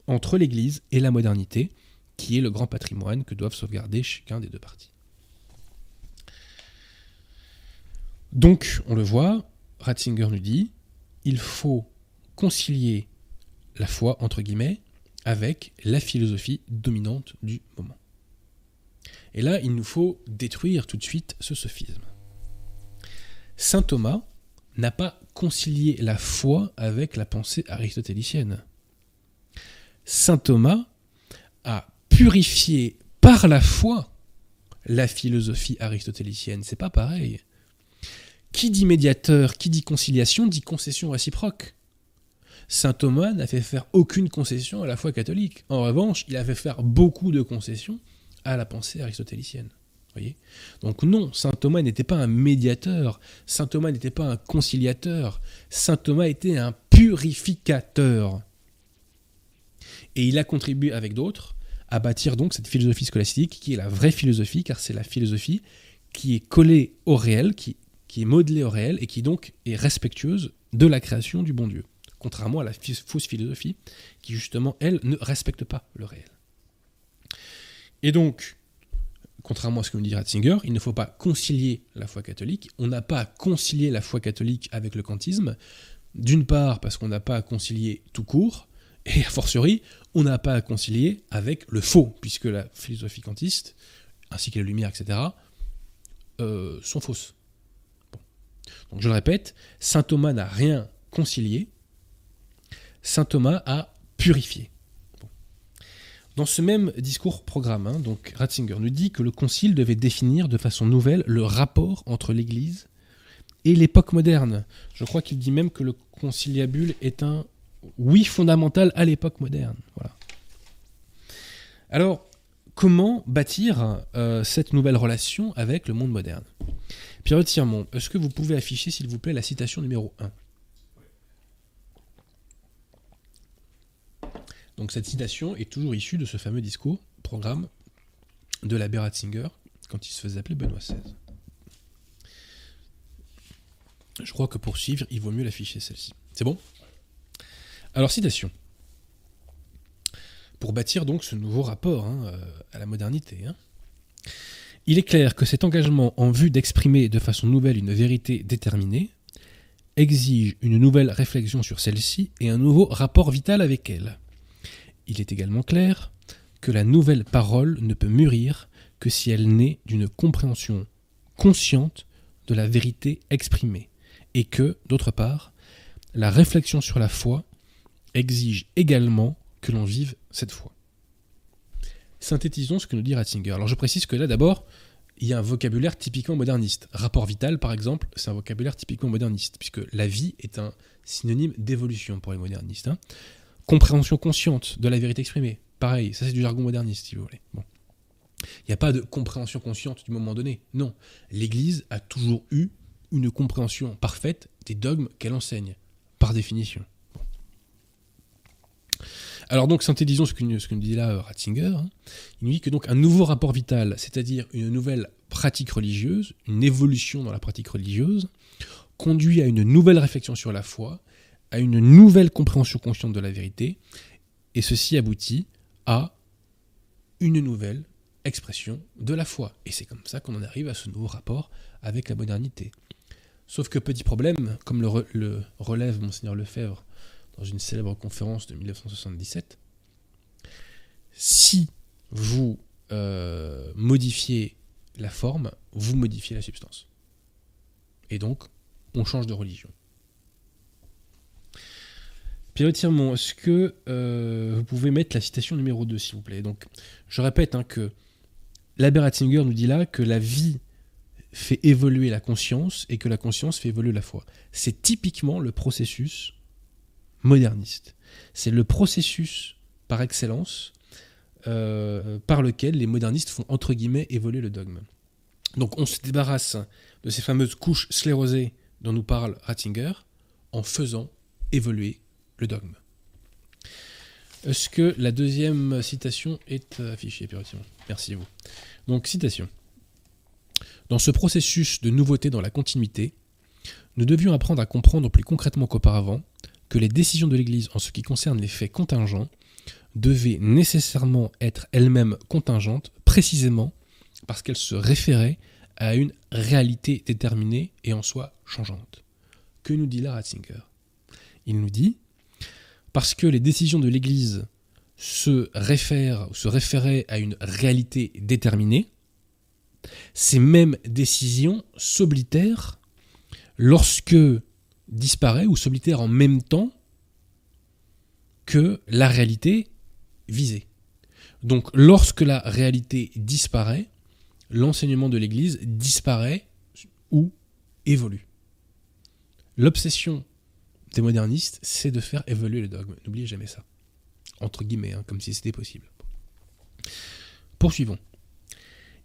Speaker 4: entre l'Église et la modernité, qui est le grand patrimoine que doivent sauvegarder chacun des deux parties. Donc, on le voit, Ratzinger nous dit, il faut concilier la foi, entre guillemets, avec la philosophie dominante du moment. Et là, il nous faut détruire tout de suite ce sophisme. Saint Thomas n'a pas concilié la foi avec la pensée aristotélicienne. Saint Thomas a purifié par la foi la philosophie aristotélicienne. C'est pas pareil. Qui dit médiateur, qui dit conciliation, dit concession réciproque. Saint Thomas n'a fait faire aucune concession à la foi catholique. En revanche, il a fait faire beaucoup de concessions à la pensée aristotélicienne. Donc non, Saint Thomas n'était pas un médiateur, Saint Thomas n'était pas un conciliateur, Saint Thomas était un purificateur. Et il a contribué avec d'autres à bâtir donc cette philosophie scolastique qui est la vraie philosophie, car c'est la philosophie qui est collée au réel, qui est modelée au réel et qui donc est respectueuse de la création du bon Dieu contrairement à la fausse philosophie, qui justement, elle, ne respecte pas le réel. Et donc, contrairement à ce que nous dit Ratzinger, il ne faut pas concilier la foi catholique. On n'a pas à concilier la foi catholique avec le kantisme. D'une part, parce qu'on n'a pas à concilier tout court, et a fortiori, on n'a pas à concilier avec le faux, puisque la philosophie kantiste, ainsi que les lumières, etc., euh, sont fausses. Donc je le répète, saint Thomas n'a rien concilié, saint Thomas a purifié. Dans ce même discours programme, hein, donc Ratzinger nous dit que le Concile devait définir de façon nouvelle le rapport entre l'Église et l'époque moderne. Je crois qu'il dit même que le conciliabule est un oui fondamental à l'époque moderne. Voilà. Alors, comment bâtir euh, cette nouvelle relation avec le monde moderne? Pierre Tirmont, est-ce que vous pouvez afficher, s'il vous plaît, la citation numéro 1 Donc cette citation est toujours issue de ce fameux discours, programme de l'abbé Ratzinger, quand il se faisait appeler Benoît XVI. Je crois que pour suivre, il vaut mieux l'afficher celle-ci. C'est bon? Alors citation. Pour bâtir donc ce nouveau rapport hein, euh, à la modernité. Hein. Il est clair que cet engagement en vue d'exprimer de façon nouvelle une vérité déterminée exige une nouvelle réflexion sur celle-ci et un nouveau rapport vital avec elle. Il est également clair que la nouvelle parole ne peut mûrir que si elle naît d'une compréhension consciente de la vérité exprimée, et que, d'autre part, la réflexion sur la foi exige également que l'on vive cette foi. Synthétisons ce que nous dit Ratzinger. Alors je précise que là d'abord, il y a un vocabulaire typiquement moderniste. Rapport vital, par exemple, c'est un vocabulaire typiquement moderniste, puisque la vie est un synonyme d'évolution pour les modernistes. Hein compréhension consciente de la vérité exprimée. Pareil, ça c'est du jargon moderniste, si vous voulez. Il n'y a pas de compréhension consciente du moment donné. Non. L'Église a toujours eu une compréhension parfaite des dogmes qu'elle enseigne, par définition. Alors donc, synthétisons ce que, ce que nous dit là euh, Ratzinger. Hein. Il nous dit que donc un nouveau rapport vital, c'est-à-dire une nouvelle pratique religieuse, une évolution dans la pratique religieuse, conduit à une nouvelle réflexion sur la foi, à une nouvelle compréhension consciente de la vérité, et ceci aboutit à une nouvelle expression de la foi. Et c'est comme ça qu'on en arrive à ce nouveau rapport avec la modernité. Sauf que petit problème, comme le, relève monseigneur Lefebvre dans une célèbre conférence de 1977, si vous euh, modifiez la forme, vous modifiez la substance. Et donc, on change de religion. Pierre Tirmont, est-ce que euh, vous pouvez mettre la citation numéro 2, s'il vous plaît? Donc, je répète hein, que l'abbé Ratzinger nous dit là que la vie fait évoluer la conscience et que la conscience fait évoluer la foi. C'est typiquement le processus moderniste. C'est le processus par excellence euh, par lequel les modernistes font entre guillemets évoluer le dogme. Donc on se débarrasse de ces fameuses couches sclérosées dont nous parle Ratzinger en faisant évoluer le dogme. Est-ce que la deuxième citation est affichée, Merci vous. Donc, citation. Dans ce processus de nouveauté dans la continuité, nous devions apprendre à comprendre plus concrètement qu'auparavant que les décisions de l'Église en ce qui concerne les faits contingents devaient nécessairement être elles-mêmes contingentes, précisément parce qu'elles se référaient à une réalité déterminée et en soi changeante. Que nous dit là Ratzinger? Il nous dit parce que les décisions de l'Église se réfèrent se référaient à une réalité déterminée, ces mêmes décisions s'oblitèrent lorsque disparaît ou s'oblitèrent en même temps que la réalité visée. Donc lorsque la réalité disparaît, l'enseignement de l'Église disparaît ou évolue. L'obsession des modernistes, c'est de faire évoluer le dogme. N'oubliez jamais ça. Entre guillemets, hein, comme si c'était possible. Poursuivons.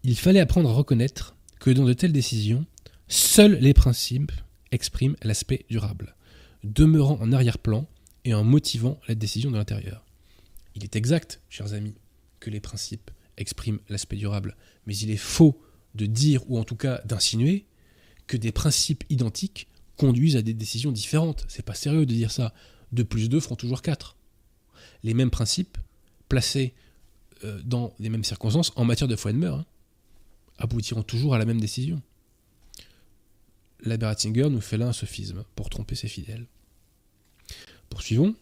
Speaker 4: Il fallait apprendre à reconnaître que dans de telles décisions, seuls les principes expriment l'aspect durable, demeurant en arrière-plan et en motivant la décision de l'intérieur. Il est exact, chers amis, que les principes expriment l'aspect durable, mais il est faux de dire, ou en tout cas d'insinuer, que des principes identiques conduisent à des décisions différentes. C'est pas sérieux de dire ça. 2 plus 2 feront toujours 4. Les mêmes principes, placés euh, dans les mêmes circonstances, en matière de foi et de meurtre, hein, aboutiront toujours à la même décision. L'abbé Ratzinger nous fait là un sophisme pour tromper ses fidèles. Poursuivons.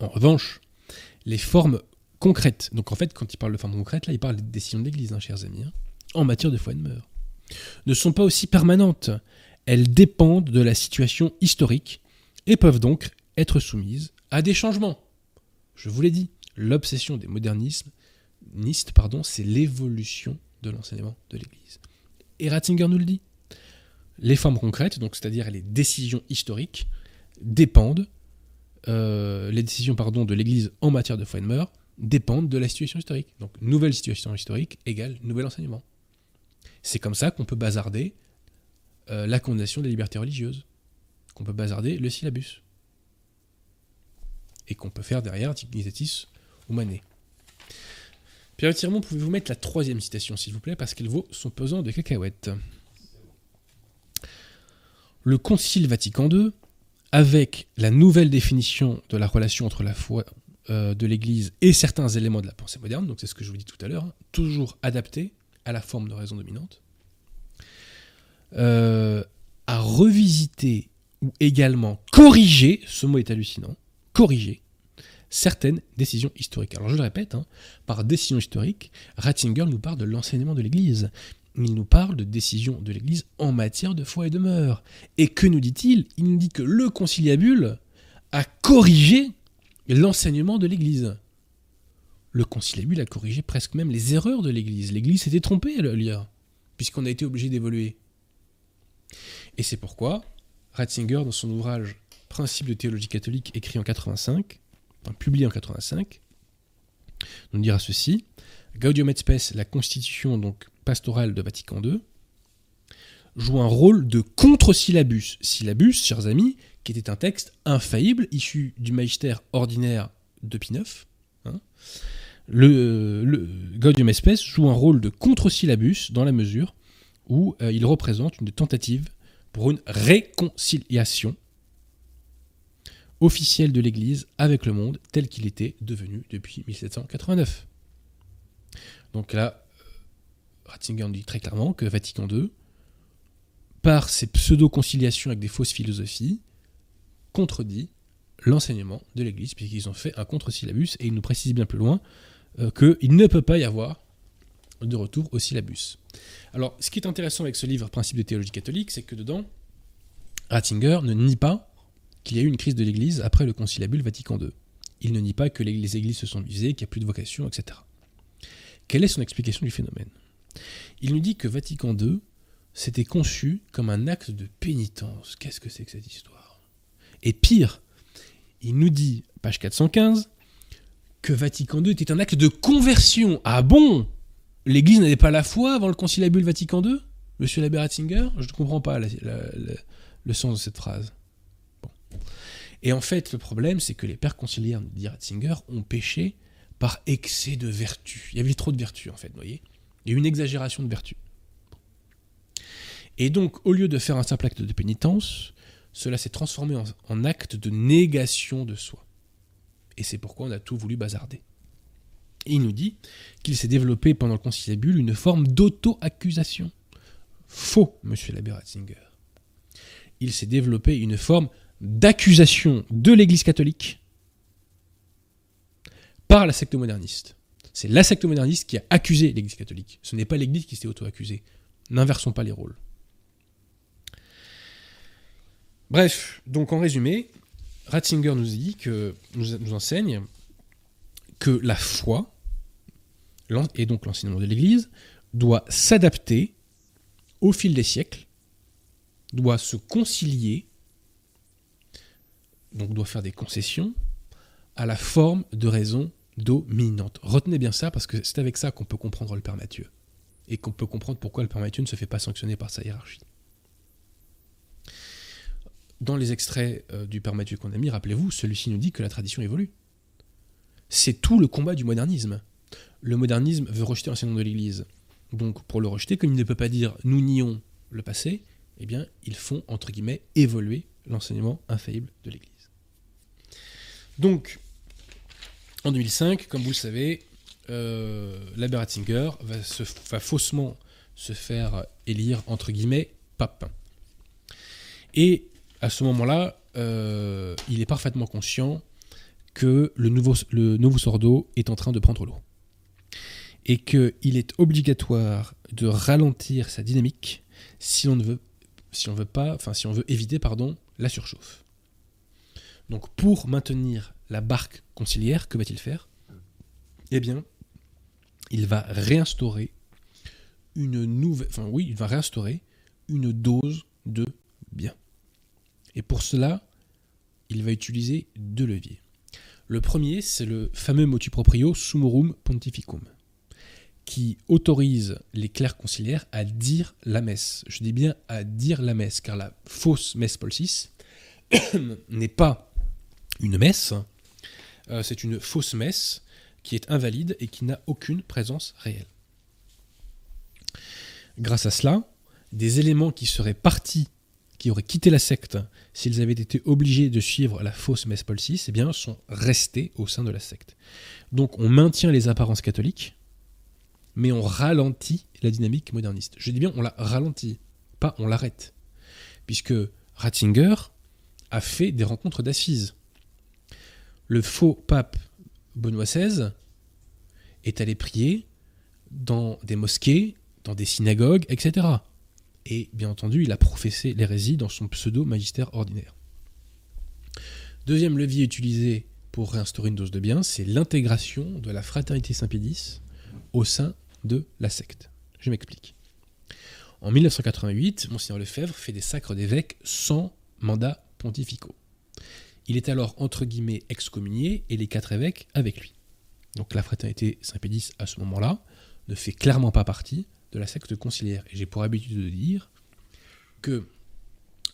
Speaker 4: En revanche, les formes concrètes, donc en fait, quand il parle de formes concrètes, là, il parle des décisions de l'Église, hein, chers amis, hein, en matière de foi et de meurtre, ne sont pas aussi permanentes elles dépendent de la situation historique et peuvent donc être soumises à des changements. Je vous l'ai dit, l'obsession des modernismes, pardon, c'est l'évolution de l'enseignement de l'Église. Et Ratzinger nous le dit. Les formes concrètes, donc c'est-à-dire les décisions historiques, dépendent, euh, les décisions pardon, de l'Église en matière de foi et dépendent de la situation historique. Donc nouvelle situation historique égale nouvel enseignement. C'est comme ça qu'on peut bazarder euh, la condamnation des libertés religieuses, qu'on peut bazarder le syllabus, et qu'on peut faire derrière Dignitatis Humanae. Pierre Tirmont, pouvez-vous mettre la troisième citation, s'il vous plaît, parce qu'elle vaut son pesant de cacahuètes. Le Concile Vatican II, avec la nouvelle définition de la relation entre la foi euh, de l'Église et certains éléments de la pensée moderne, donc c'est ce que je vous dis tout à l'heure, hein, toujours adapté à la forme de raison dominante, euh, à revisiter ou également corriger, ce mot est hallucinant, corriger certaines décisions historiques. Alors je le répète, hein, par décision historique, Ratzinger nous parle de l'enseignement de l'Église. Il nous parle de décisions de l'Église en matière de foi et de mœurs. Et que nous dit-il? Il nous dit que le conciliabule a corrigé l'enseignement de l'Église. Le conciliabule a corrigé presque même les erreurs de l'Église. L'Église s'était trompée lire, puisqu'on a été obligé d'évoluer. Et c'est pourquoi Ratzinger, dans son ouvrage Principes de théologie catholique, écrit en 85, publié en 85, nous dira ceci Gaudium et Spes, la constitution donc pastorale de Vatican II, joue un rôle de contre-syllabus. Syllabus, chers amis, qui était un texte infaillible issu du magistère ordinaire de Pie IX. Hein. Le, Gaudium et Spes joue un rôle de contre-syllabus dans la mesure où euh, il représente une tentative pour une réconciliation officielle de l'Église avec le monde tel qu'il était devenu depuis 1789. Donc là, euh, Ratzinger dit très clairement que Vatican II, par ses pseudo-conciliations avec des fausses philosophies, contredit l'enseignement de l'Église, puisqu'ils ont fait un contre-syllabus, et il nous précise bien plus loin euh, qu'il ne peut pas y avoir de retour au syllabus. Alors, ce qui est intéressant avec ce livre Principe de théologie catholique, c'est que dedans, Ratzinger ne nie pas qu'il y a eu une crise de l'Église après le conciliabule Vatican II. Il ne nie pas que les églises se sont divisées, qu'il n'y a plus de vocation, etc. Quelle est son explication du phénomène? Il nous dit que Vatican II c'était conçu comme un acte de pénitence. Qu'est-ce que c'est que cette histoire? Et pire, il nous dit, page 415, que Vatican II était un acte de conversion. Ah bon? L'Église n'avait pas la foi avant le conciliabule Vatican II Monsieur l'abbé Ratzinger? Je ne comprends pas le sens de cette phrase. Et en fait, le problème, c'est que les pères conciliaires, dit Ratzinger, ont péché par excès de vertu. Il y avait trop de vertu, en fait, vous voyez Il y a eu une exagération de vertu. Et donc, au lieu de faire un simple acte de pénitence, cela s'est transformé en, acte de négation de soi. Et c'est pourquoi on a tout voulu bazarder. Et il nous dit qu'il s'est développé pendant le conciliabule une forme d'auto-accusation. Faux, monsieur l'abbé Ratzinger. Il s'est développé une forme d'accusation de l'Église catholique par la secte moderniste. C'est la secte moderniste qui a accusé l'Église catholique. Ce n'est pas l'Église qui s'est auto-accusée. N'inversons pas les rôles. Bref, donc en résumé, Ratzinger nous dit que nous, nous enseigne que la foi, et donc l'enseignement de l'Église, doit s'adapter au fil des siècles, doit se concilier, donc doit faire des concessions à la forme de raison dominante. Retenez bien ça parce que c'est avec ça qu'on peut comprendre le Père Mathieu et qu'on peut comprendre pourquoi le Père Mathieu ne se fait pas sanctionner par sa hiérarchie. Dans les extraits euh, du Père Mathieu qu'on a mis, rappelez-vous, celui-ci nous dit que la tradition évolue. C'est tout le combat du modernisme. Le modernisme veut rejeter l'enseignement de l'Église. Donc pour le rejeter, comme il ne peut pas dire nous nions le passé, eh bien ils font entre guillemets évoluer l'enseignement infaillible de l'Église. Donc en 2005, comme vous le savez, euh, va, faussement se faire élire entre guillemets pape. Et à ce moment-là, euh, il est parfaitement conscient que le nouveau, le est en train de prendre l'eau et qu'il est obligatoire de ralentir sa dynamique si on ne veut, pas, enfin si on veut éviter pardon la surchauffe. Donc pour maintenir la barque conciliaire, que va-t-il faire? Eh bien, il va réinstaurer une nouvelle, enfin oui, il va réinstaurer une dose de bien. Et pour cela, il va utiliser deux leviers. Le premier, c'est le fameux motu proprio summorum pontificum qui autorise les clercs conciliaires à dire la messe. Je dis bien à dire la messe, car la fausse messe Paul VI n'est pas une messe, euh, c'est une fausse messe qui est invalide et qui n'a aucune présence réelle. Grâce à cela, des éléments qui seraient partis, qui auraient quitté la secte s'ils avaient été obligés de suivre la fausse messe Paul VI, eh sont restés au sein de la secte. Donc on maintient les apparences catholiques, mais on ralentit la dynamique moderniste. Je dis bien on la ralentit, pas on l'arrête. Puisque Ratzinger a fait des rencontres d'assises. Le faux pape Benoît XVI est allé prier dans des mosquées, dans des synagogues, etc. Et bien entendu, il a professé l'hérésie dans son pseudo-magistère ordinaire. Deuxième levier utilisé pour réinstaurer une dose de bien, c'est l'intégration de la fraternité Saint-Pédis au sein de la secte. Je m'explique. En 1988, Monseigneur Lefebvre fait des sacres d'évêques sans mandat pontificaux. Il est alors entre guillemets excommunié et les quatre évêques avec lui. Donc la fraternité Saint-Pédis à ce moment-là ne fait clairement pas partie de la secte conciliaire. Et j'ai pour habitude de dire que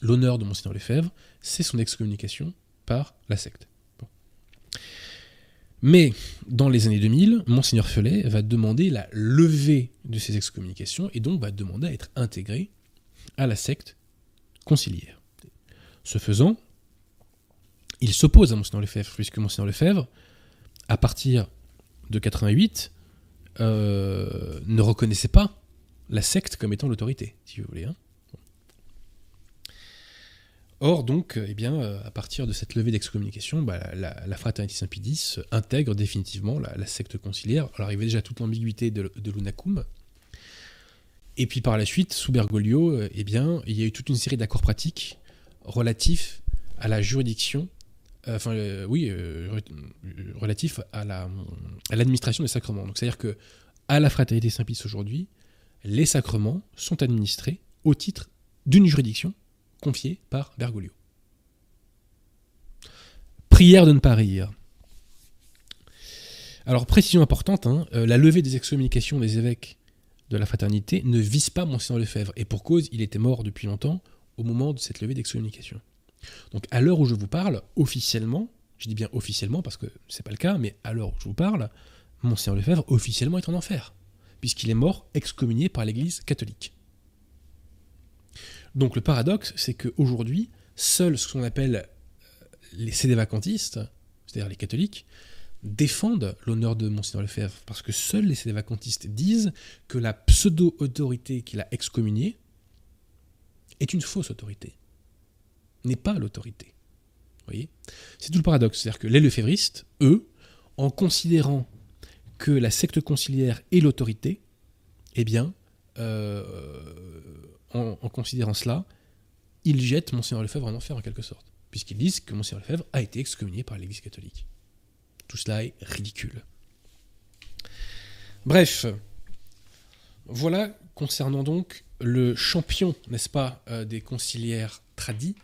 Speaker 4: l'honneur de Monseigneur Lefebvre, c'est son excommunication par la secte. Mais dans les années 2000, Monseigneur Felet va demander la levée de ces excommunications et donc va demander à être intégré à la secte conciliaire. Ce faisant, il s'oppose à Monseigneur Lefebvre, puisque Monseigneur Lefebvre, à partir de 88, euh, ne reconnaissait pas la secte comme étant l'autorité, si vous voulez. Hein. Or, donc, euh, eh bien, euh, à partir de cette levée d'excommunication, bah, la, fraternité Saint-Pédis intègre définitivement la, secte conciliaire. Alors, il y avait déjà toute l'ambiguïté de, l'Unacum. Et puis par la suite, sous Bergoglio, euh, eh bien, il y a eu toute une série d'accords pratiques relatifs à la juridiction, enfin, oui, relatifs à, l'administration des sacrements. Donc, c'est-à-dire que à la fraternité Saint-Pédis aujourd'hui, les sacrements sont administrés au titre d'une juridiction confiée par Bergoglio. Prière de ne pas rire. Alors, précision importante, hein, euh, la levée des excommunications des évêques de la fraternité ne vise pas Monseigneur Lefebvre, et pour cause, il était mort depuis longtemps au moment de cette levée d'excommunication. Donc, à l'heure où je vous parle, officiellement, je dis bien officiellement parce que c'est pas le cas, mais à l'heure où je vous parle, Monseigneur Lefebvre officiellement est en enfer, puisqu'il est mort excommunié par l'Église catholique. Donc le paradoxe, c'est qu'aujourd'hui, seuls ce qu'on appelle euh, les sédévacantistes, c'est-à-dire les catholiques, défendent l'honneur de Monseigneur Lefebvre, parce que seuls les sédévacantistes disent que la pseudo-autorité qu'il a excommuniée est une fausse autorité, n'est pas l'autorité. Voyez? C'est tout le paradoxe, c'est-à-dire que les lefévristes, eux, en considérant que la secte conciliaire est l'autorité, eh bien, euh, en, considérant cela, ils jettent Monseigneur Lefebvre en enfer en quelque sorte, puisqu'ils disent que Monseigneur Lefebvre a été excommunié par l'Église catholique. Tout cela est ridicule. Bref, voilà concernant donc le champion, n'est-ce pas, euh, des conciliaires tradis,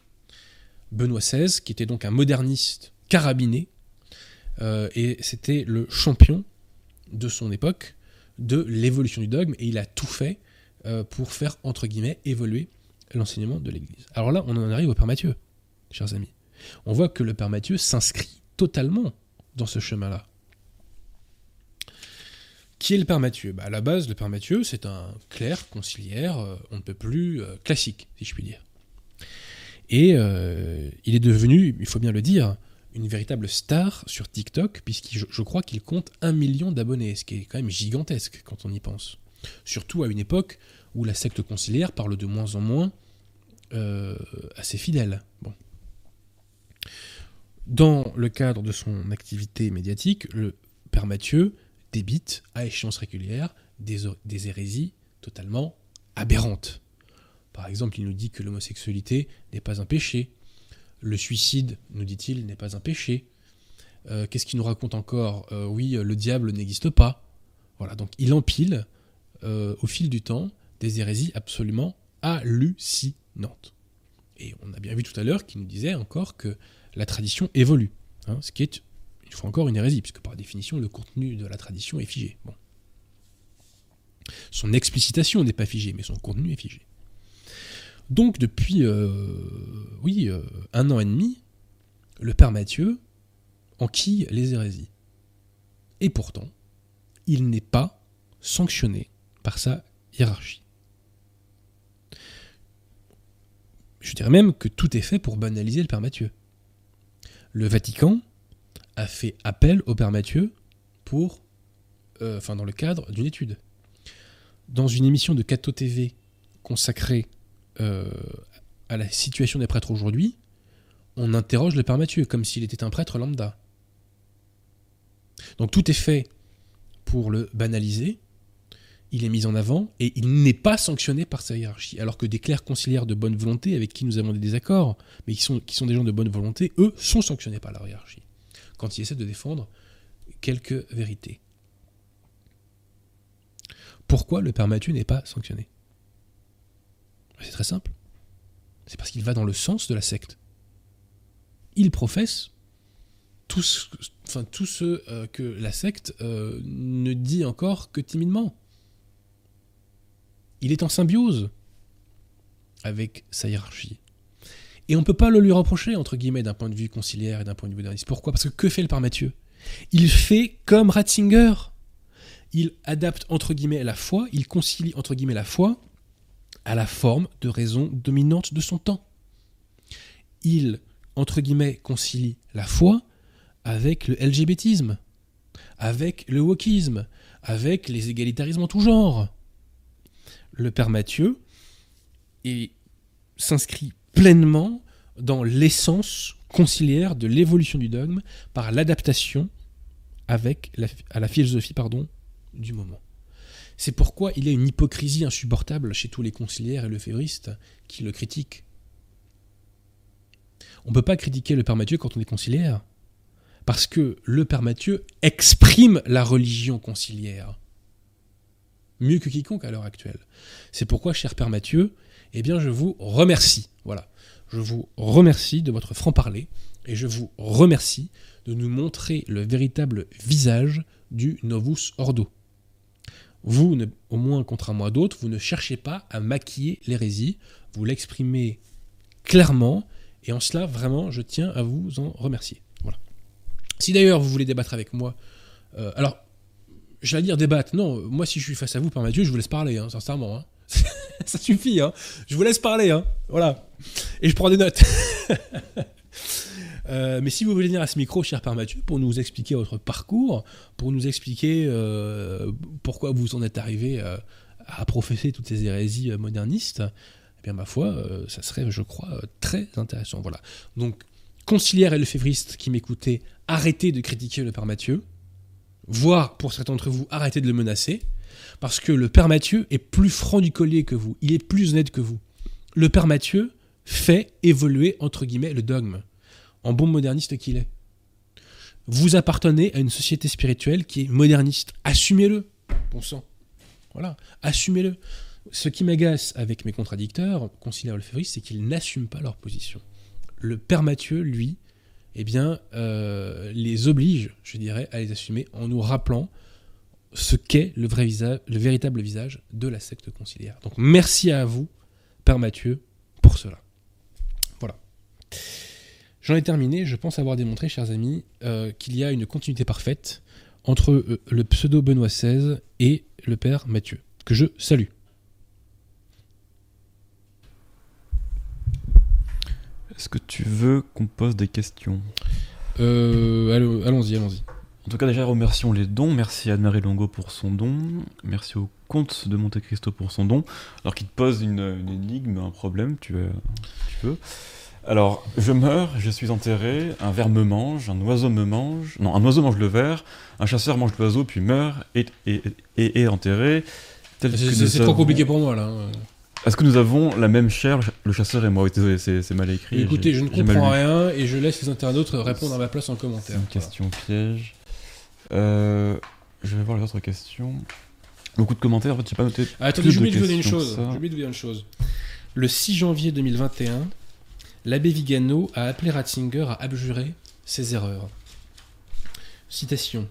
Speaker 4: Benoît XVI, qui était donc un moderniste carabiné, euh, et c'était le champion de son époque de l'évolution du dogme, et il a tout fait euh, pour faire, entre guillemets, évoluer l'enseignement de l'Église. Alors là, on en arrive au Père Matthieu, chers amis. On voit que le Père Matthieu s'inscrit totalement dans ce chemin-là. Qui est le Père Mathieu bah, À la base, le Père Mathieu, c'est un clerc conciliaire, euh, on ne peut plus euh, classique, si je puis dire. Et il est devenu, il faut bien le dire, une véritable star sur TikTok, puisque je crois qu'il compte un million d'abonnés, ce qui est quand même gigantesque quand on y pense. Surtout à une époque où la secte conciliaire parle de moins en moins euh, à ses fidèles. Dans le cadre de son activité médiatique, le Père Mathieu débite à échéance régulière des, hérésies totalement aberrantes. Par exemple, il nous dit que l'homosexualité n'est pas un péché. Le suicide, nous dit-il, n'est pas un péché. Euh, Qu'est-ce qu'il nous raconte encore? Euh, Oui, le diable n'existe pas. Voilà, donc il empile euh, au fil du temps des hérésies absolument hallucinantes. Et on a bien vu tout à l'heure qu'il nous disait encore que la tradition évolue, hein, ce qui est une fois encore une hérésie, puisque par définition le contenu de la tradition est figé. Son explicitation n'est pas figée, mais son contenu est figé. Donc depuis, euh, oui, euh, un an et demi, le Père Mathieu enquille les hérésies. Et pourtant, il n'est pas sanctionné par sa hiérarchie. Je dirais même que tout est fait pour banaliser le Père Mathieu. Le Vatican a fait appel au Père Mathieu pour, euh, enfin dans le cadre d'une étude. Dans une émission de Cato TV consacrée euh, à la situation des prêtres aujourd'hui, on interroge le Père Mathieu comme s'il était un prêtre lambda. Donc tout est fait pour le banaliser, il est mis en avant et il n'est pas sanctionné par sa hiérarchie. Alors que des clercs conciliaires de bonne volonté, avec qui nous avons des désaccords, mais qui sont, des gens de bonne volonté, eux sont sanctionnés par leur hiérarchie, quand ils essaient de défendre quelques vérités. Pourquoi le Père Mathieu n'est pas sanctionné? C'est très simple. C'est parce qu'il va dans le sens de la secte. Il professe tout ce, enfin, tout ce euh, que la secte euh, ne dit encore que timidement il est en symbiose avec sa hiérarchie. Et on ne peut pas le lui reprocher, entre guillemets, d'un point de vue conciliaire et d'un point de vue moderniste. Pourquoi? Parce que que fait le Père Mathieu Il fait comme Ratzinger. Il adapte, entre guillemets, la foi, il concilie, entre guillemets, la foi à la forme de raison dominante de son temps. Il, entre guillemets, concilie la foi avec le LGBTisme, avec le wokisme, avec les égalitarismes en tout genre le Père Mathieu s'inscrit pleinement dans l'essence conciliaire de l'évolution du dogme par l'adaptation avec à la philosophie pardon, du moment. C'est pourquoi il y a une hypocrisie insupportable chez tous les conciliaires et le févristes qui le critiquent. On ne peut pas critiquer le Père Mathieu quand on est conciliaire, parce que le Père Mathieu exprime la religion conciliaire mieux que quiconque à l'heure actuelle. C'est pourquoi, cher Père Mathieu, eh bien je vous remercie. Voilà. Je vous remercie de votre franc-parler et je vous remercie de nous montrer le véritable visage du Novus Ordo. Vous, au moins contrairement à d'autres, vous ne cherchez pas à maquiller l'hérésie, vous l'exprimez clairement, et en cela, vraiment, je tiens à vous en remercier. Voilà. Si d'ailleurs vous voulez débattre avec moi, euh, alors, j'allais dire débattre, non, moi si je suis face à vous par Mathieu, je vous laisse parler, hein, sincèrement. Hein. Ça suffit, hein. je vous laisse parler, voilà. Et je prends des notes. Euh, mais si vous voulez venir à ce micro, cher Père Mathieu, pour nous expliquer votre parcours, pour nous expliquer euh, pourquoi vous en êtes arrivé euh, à professer toutes ces hérésies modernistes, eh bien ma foi, ça serait, je crois, très intéressant. Voilà. Donc, conciliaire et le févriste qui m'écoutaient, arrêtez de critiquer le Père Mathieu, voire pour certains d'entre vous, arrêtez de le menacer, parce que le Père Mathieu est plus franc du collier que vous, il est plus honnête que vous. Le Père Mathieu fait évoluer, entre guillemets, le dogme en bon moderniste qu'il est. Vous appartenez à une société spirituelle qui est moderniste. Assumez-le, bon sang. Voilà, assumez-le. Ce qui m'agace avec mes contradicteurs, conciliaire Lefebvre, c'est qu'ils n'assument pas leur position. Le Père Mathieu, lui, eh bien, euh, les oblige, je dirais, à les assumer en nous rappelant ce qu'est le, vrai visage, le véritable visage de la secte conciliaire. Donc merci à vous, Père Mathieu, pour cela. Voilà. J'en ai terminé, je pense avoir démontré, chers amis, euh, qu'il y a une continuité parfaite entre euh, le pseudo Benoît XVI et le père Mathieu, que je salue.
Speaker 5: Est-ce que tu veux qu'on pose des questions?
Speaker 4: Euh, Allons-y, allons-y.
Speaker 5: En tout cas, déjà, remercions les dons. Merci à Anne-Marie Longo pour son don. Merci au comte de Monte Cristo pour son don. Alors qu'il te pose une, énigme, un problème, tu, tu peux. Alors, je meurs, je suis enterré, un ver me mange, un oiseau me mange, non, un oiseau mange le ver, un chasseur mange l'oiseau, puis meurt et est enterré.
Speaker 4: C'est trop compliqué pour moi, là.
Speaker 5: Est-ce que nous avons la même chair, le chasseur et moi Désolé, c'est mal écrit.
Speaker 4: Écoutez, je ne comprends rien et je laisse les internautes répondre à ma place en commentaire.
Speaker 5: Une question piège. Euh, je vais voir les autres questions. Beaucoup de commentaires, en fait, j'ai pas noté.
Speaker 4: Ah, attendez, j'ai oublié de vous dire une chose. J'ai oublié de vous dire une chose. Le 6 janvier 2021, l'abbé Vigano a appelé Ratzinger à abjurer ses erreurs. Citation.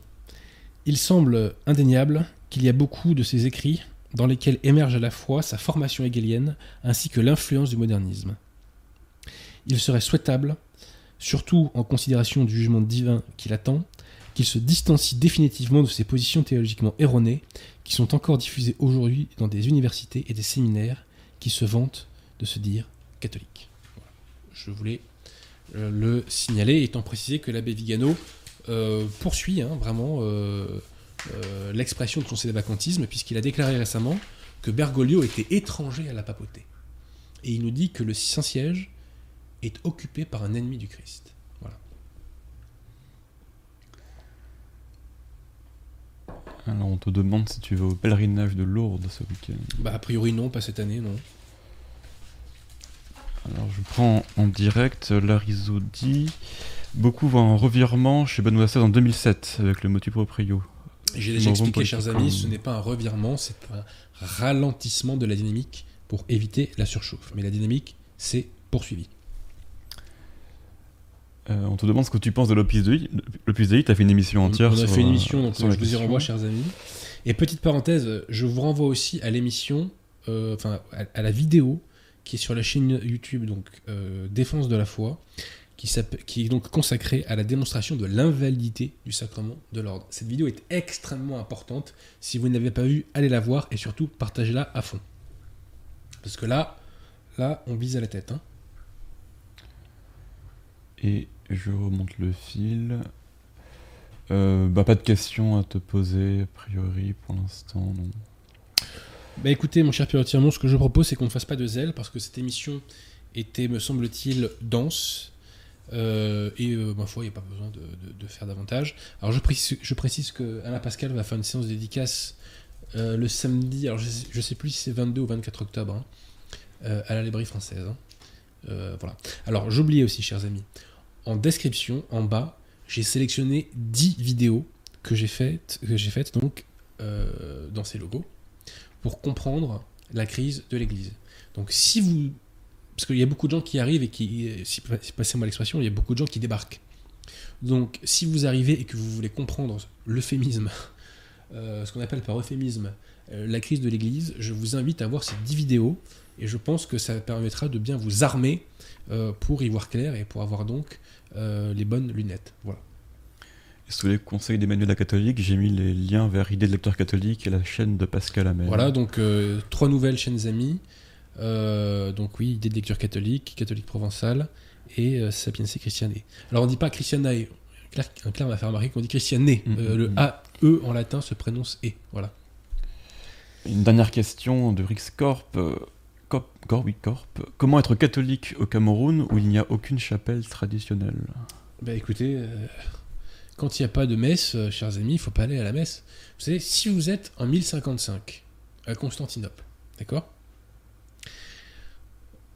Speaker 4: Il semble indéniable qu'il y a beaucoup de ses écrits dans lesquels émerge à la fois sa formation hegelienne ainsi que l'influence du modernisme. Il serait souhaitable, surtout en considération du jugement divin qui l'attend, qu'il se distancie définitivement de ces positions théologiquement erronées qui sont encore diffusées aujourd'hui dans des universités et des séminaires qui se vantent de se dire catholiques je voulais euh, le signaler, étant précisé que l'abbé Vigano euh, poursuit hein, vraiment euh, l'expression de son sédévacantisme, puisqu'il a déclaré récemment que Bergoglio était étranger à la papauté. Et il nous dit que le Saint-Siège est occupé par un ennemi du Christ. Voilà.
Speaker 5: Alors on te demande si tu vas au pèlerinage de Lourdes ce week-end.
Speaker 4: Bah a priori non, pas cette année, non.
Speaker 5: Alors je prends en direct Larizo dit Beaucoup voient un revirement chez Benoît XVI en 2007 avec le motu proprio.
Speaker 4: J'ai déjà expliqué, chers amis, ce n'est pas un revirement, c'est un ralentissement de la dynamique pour éviter la surchauffe. Mais la dynamique, c'est poursuivi.
Speaker 5: Euh, on te demande ce que tu penses de l'Opus Dei. L'Opus Dei, tu as fait une émission entière.
Speaker 4: On a fait une émission, donc je vous y renvoie, chers amis. Et petite parenthèse, je vous renvoie aussi à l'émission, euh, enfin à, la vidéo qui est sur la chaîne YouTube donc euh, Défense de la foi, qui, qui, est donc consacrée à la démonstration de l'invalidité du sacrement de l'ordre. Cette vidéo est extrêmement importante. Si vous ne l'avez pas vue, allez la voir et surtout partagez-la à fond. Parce que là, là, on vise à la tête. Hein.
Speaker 5: Et je remonte le fil. Euh, bah, pas de questions à te poser, a priori, pour l'instant, non.
Speaker 4: Bah écoutez, mon cher Pierre ce que je propose, c'est qu'on ne fasse pas de zèle, parce que cette émission était, me semble-t-il, dense. Euh, et euh, ma foi, il n'y a pas besoin de, faire davantage. Alors je précise, que Anna Pascal va faire une séance dédicace euh, le samedi, alors je ne sais, plus si c'est 22 ou 24 octobre, hein, à la librairie française. Hein. voilà. Alors j'oubliais aussi, chers amis, en description, en bas, j'ai sélectionné 10 vidéos que j'ai faites, faites donc dans ces logos pour comprendre la crise de l'Église. Donc si vous... Parce qu'il y a beaucoup de gens qui arrivent et qui... Si, passez-moi l'expression, il y a beaucoup de gens qui débarquent. Donc si vous arrivez et que vous voulez comprendre l'euphémisme, euh, ce qu'on appelle par euphémisme euh, la crise de l'Église, je vous invite à voir ces 10 vidéos et je pense que ça permettra de bien vous armer euh, pour y voir clair et pour avoir donc les bonnes lunettes. Voilà.
Speaker 5: Et sous les conseils d'Emmanuel la catholique, j'ai mis les liens vers Idée de lecteur catholique et la chaîne de Pascal Amel.
Speaker 4: Voilà, donc trois nouvelles chaînes amies. Donc oui, Idée de lecture catholique, catholique provençale et euh, Sapiense Christiane. Alors on ne dit pas Christianae. Claire, Claire m'a fait remarquer qu'on dit Christiane. Mm, euh, mm, le mm. A-E en latin se prononce E. Voilà.
Speaker 5: Une dernière question de Rix Corp. Euh, Corp, Corp. Comment être catholique au Cameroun où il n'y a aucune chapelle traditionnelle?
Speaker 4: Bah écoutez, quand il n'y a pas de messe, chers amis, il faut pas aller à la messe. Vous savez, si vous êtes en 1055 à Constantinople, d'accord?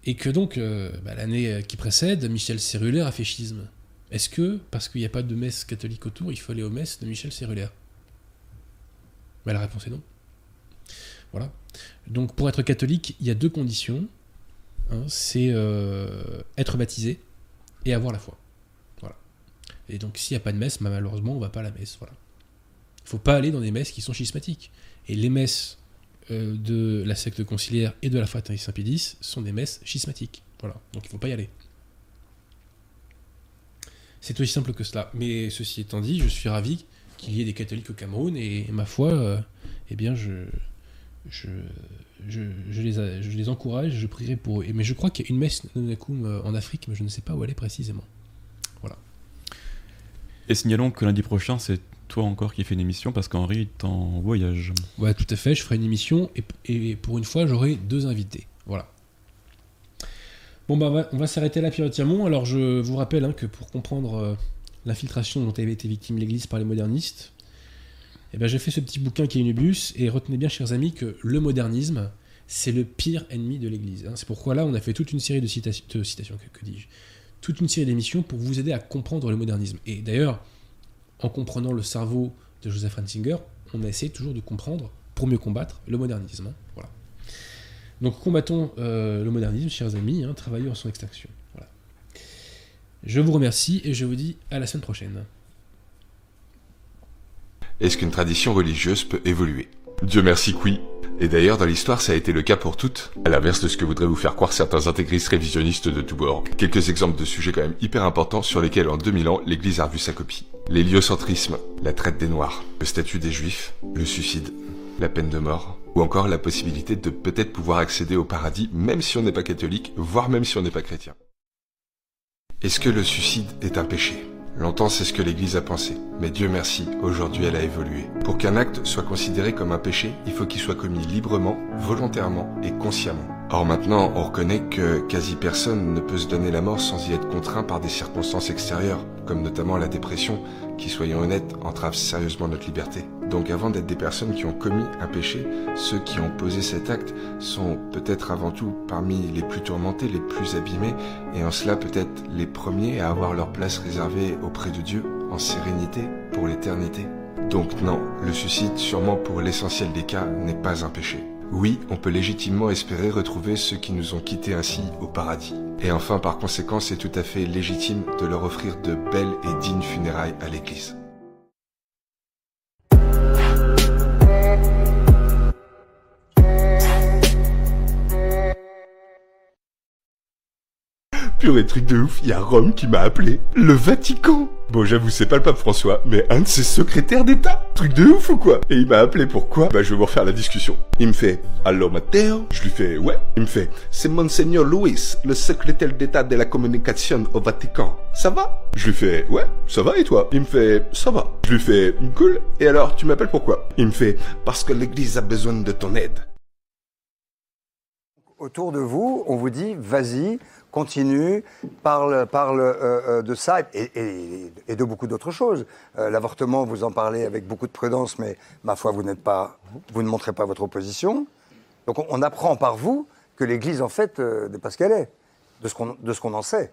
Speaker 4: Et que donc, euh, bah, l'année euh, qui précède, Michel Cérulaire a fait schisme. Est-ce que, parce qu'il n'y a pas de messe catholique autour, il faut aller aux messes de Michel Cérulaire bah, La réponse est non. Voilà. Donc, pour être catholique, il y a deux conditions. Hein, c'est euh, être baptisé et avoir la foi. Voilà. Et donc, s'il n'y a pas de messe, bah, malheureusement, on ne va pas à la messe. Voilà. Il ne faut pas aller dans des messes qui sont schismatiques. Et les messes euh, de la secte conciliaire et de la fraternité Saint-Pédis sont des messes schismatiques. Voilà, donc il ne faut pas y aller. C'est aussi simple que cela. Mais ceci étant dit, je suis ravi qu'il y ait des catholiques au Cameroun et, ma foi, euh, eh bien, je, je, je, les, je les encourage, je prierai pour eux. Mais je crois qu'il y a une messe Nonakum euh, en Afrique, mais je ne sais pas où elle est précisément. Voilà.
Speaker 5: Et signalons que lundi prochain, c'est toi encore qui fais une émission parce qu'Henri est en voyage.
Speaker 4: Ouais, tout à fait. Je ferai une émission et, pour une fois, j'aurai deux invités. Voilà. Bon, bah, on va, s'arrêter là, Pierre Tiamont. Alors, je vous rappelle hein, que pour comprendre euh, l'infiltration dont avait été victime l'Église par les modernistes, eh ben, j'ai fait ce petit bouquin qui est Unibus. Et retenez bien, chers amis, que le modernisme, c'est le pire ennemi de l'Église. Hein. C'est pourquoi là, on a fait toute une série de, citations, que dis-je Toute une série d'émissions pour vous aider à comprendre le modernisme. Et d'ailleurs, en comprenant le cerveau de Joseph Ratzinger, on a essayé toujours de comprendre, pour mieux combattre, le modernisme. Hein. Voilà. Donc combattons euh, le modernisme, chers amis, hein, travaillons à son extinction. Voilà. Je vous remercie et je vous dis à la semaine prochaine.
Speaker 1: Est-ce qu'une tradition religieuse peut évoluer? Dieu merci oui. Et d'ailleurs, dans l'histoire, ça a été le cas pour toutes, à l'inverse de ce que voudraient vous faire croire certains intégristes révisionnistes de tous bords. Quelques exemples de sujets quand même hyper importants sur lesquels en 2000 ans, l'Église a revu sa copie. L'héliocentrisme, la traite des Noirs, le statut des Juifs, le suicide, la peine de mort, ou encore la possibilité de peut-être pouvoir accéder au paradis même si on n'est pas catholique, voire même si on n'est pas chrétien. Est-ce que le suicide est un péché? Longtemps, c'est ce que l'Église a pensé. Mais Dieu merci, aujourd'hui elle a évolué. Pour qu'un acte soit considéré comme un péché, il faut qu'il soit commis librement, volontairement et consciemment. Or maintenant, on reconnaît que quasi personne ne peut se donner la mort sans y être contraint par des circonstances extérieures, comme notamment la dépression, qui, soyons honnêtes, entrave sérieusement notre liberté. Donc avant d'être des personnes qui ont commis un péché, ceux qui ont posé cet acte sont peut-être avant tout parmi les plus tourmentés, les plus abîmés, et en cela peut-être les premiers à avoir leur place réservée auprès de Dieu, en sérénité, pour l'éternité. Donc non, le suicide, sûrement pour l'essentiel des cas, n'est pas un péché. Oui, on peut légitimement espérer retrouver ceux qui nous ont quittés ainsi au paradis. Et enfin, par conséquent, c'est tout à fait légitime de leur offrir de belles et dignes funérailles à l'Église.
Speaker 2: Purée truc de ouf, il y a Rome qui m'a appelé. Le Vatican Bon, j'avoue, c'est pas le pape François, mais un de ses secrétaires d'État. Truc de ouf ou quoi? Et il m'a appelé pourquoi? Bah, je vais vous refaire la discussion. Il me fait Allô, Matteo? Je lui fais Ouais. Il me fait C'est Monseigneur Louis, le secrétaire d'État de la communication au Vatican. Ça va? Je lui fais Ouais, ça va et toi? Il me fait Ça va. Je lui fais Cool. Et alors, tu m'appelles pourquoi? Il me fait Parce que l'Église a besoin de ton aide.
Speaker 3: Autour de vous, on vous dit Vas-y, continue, parle, parle euh, euh, de ça et, de beaucoup d'autres choses. Euh, l'avortement, vous en parlez avec beaucoup de prudence, mais ma foi, vous pas, vous ne montrez pas votre opposition. Donc on, apprend par vous que l'Église, en fait, n'est pas ce qu'elle est, de ce qu'on en sait.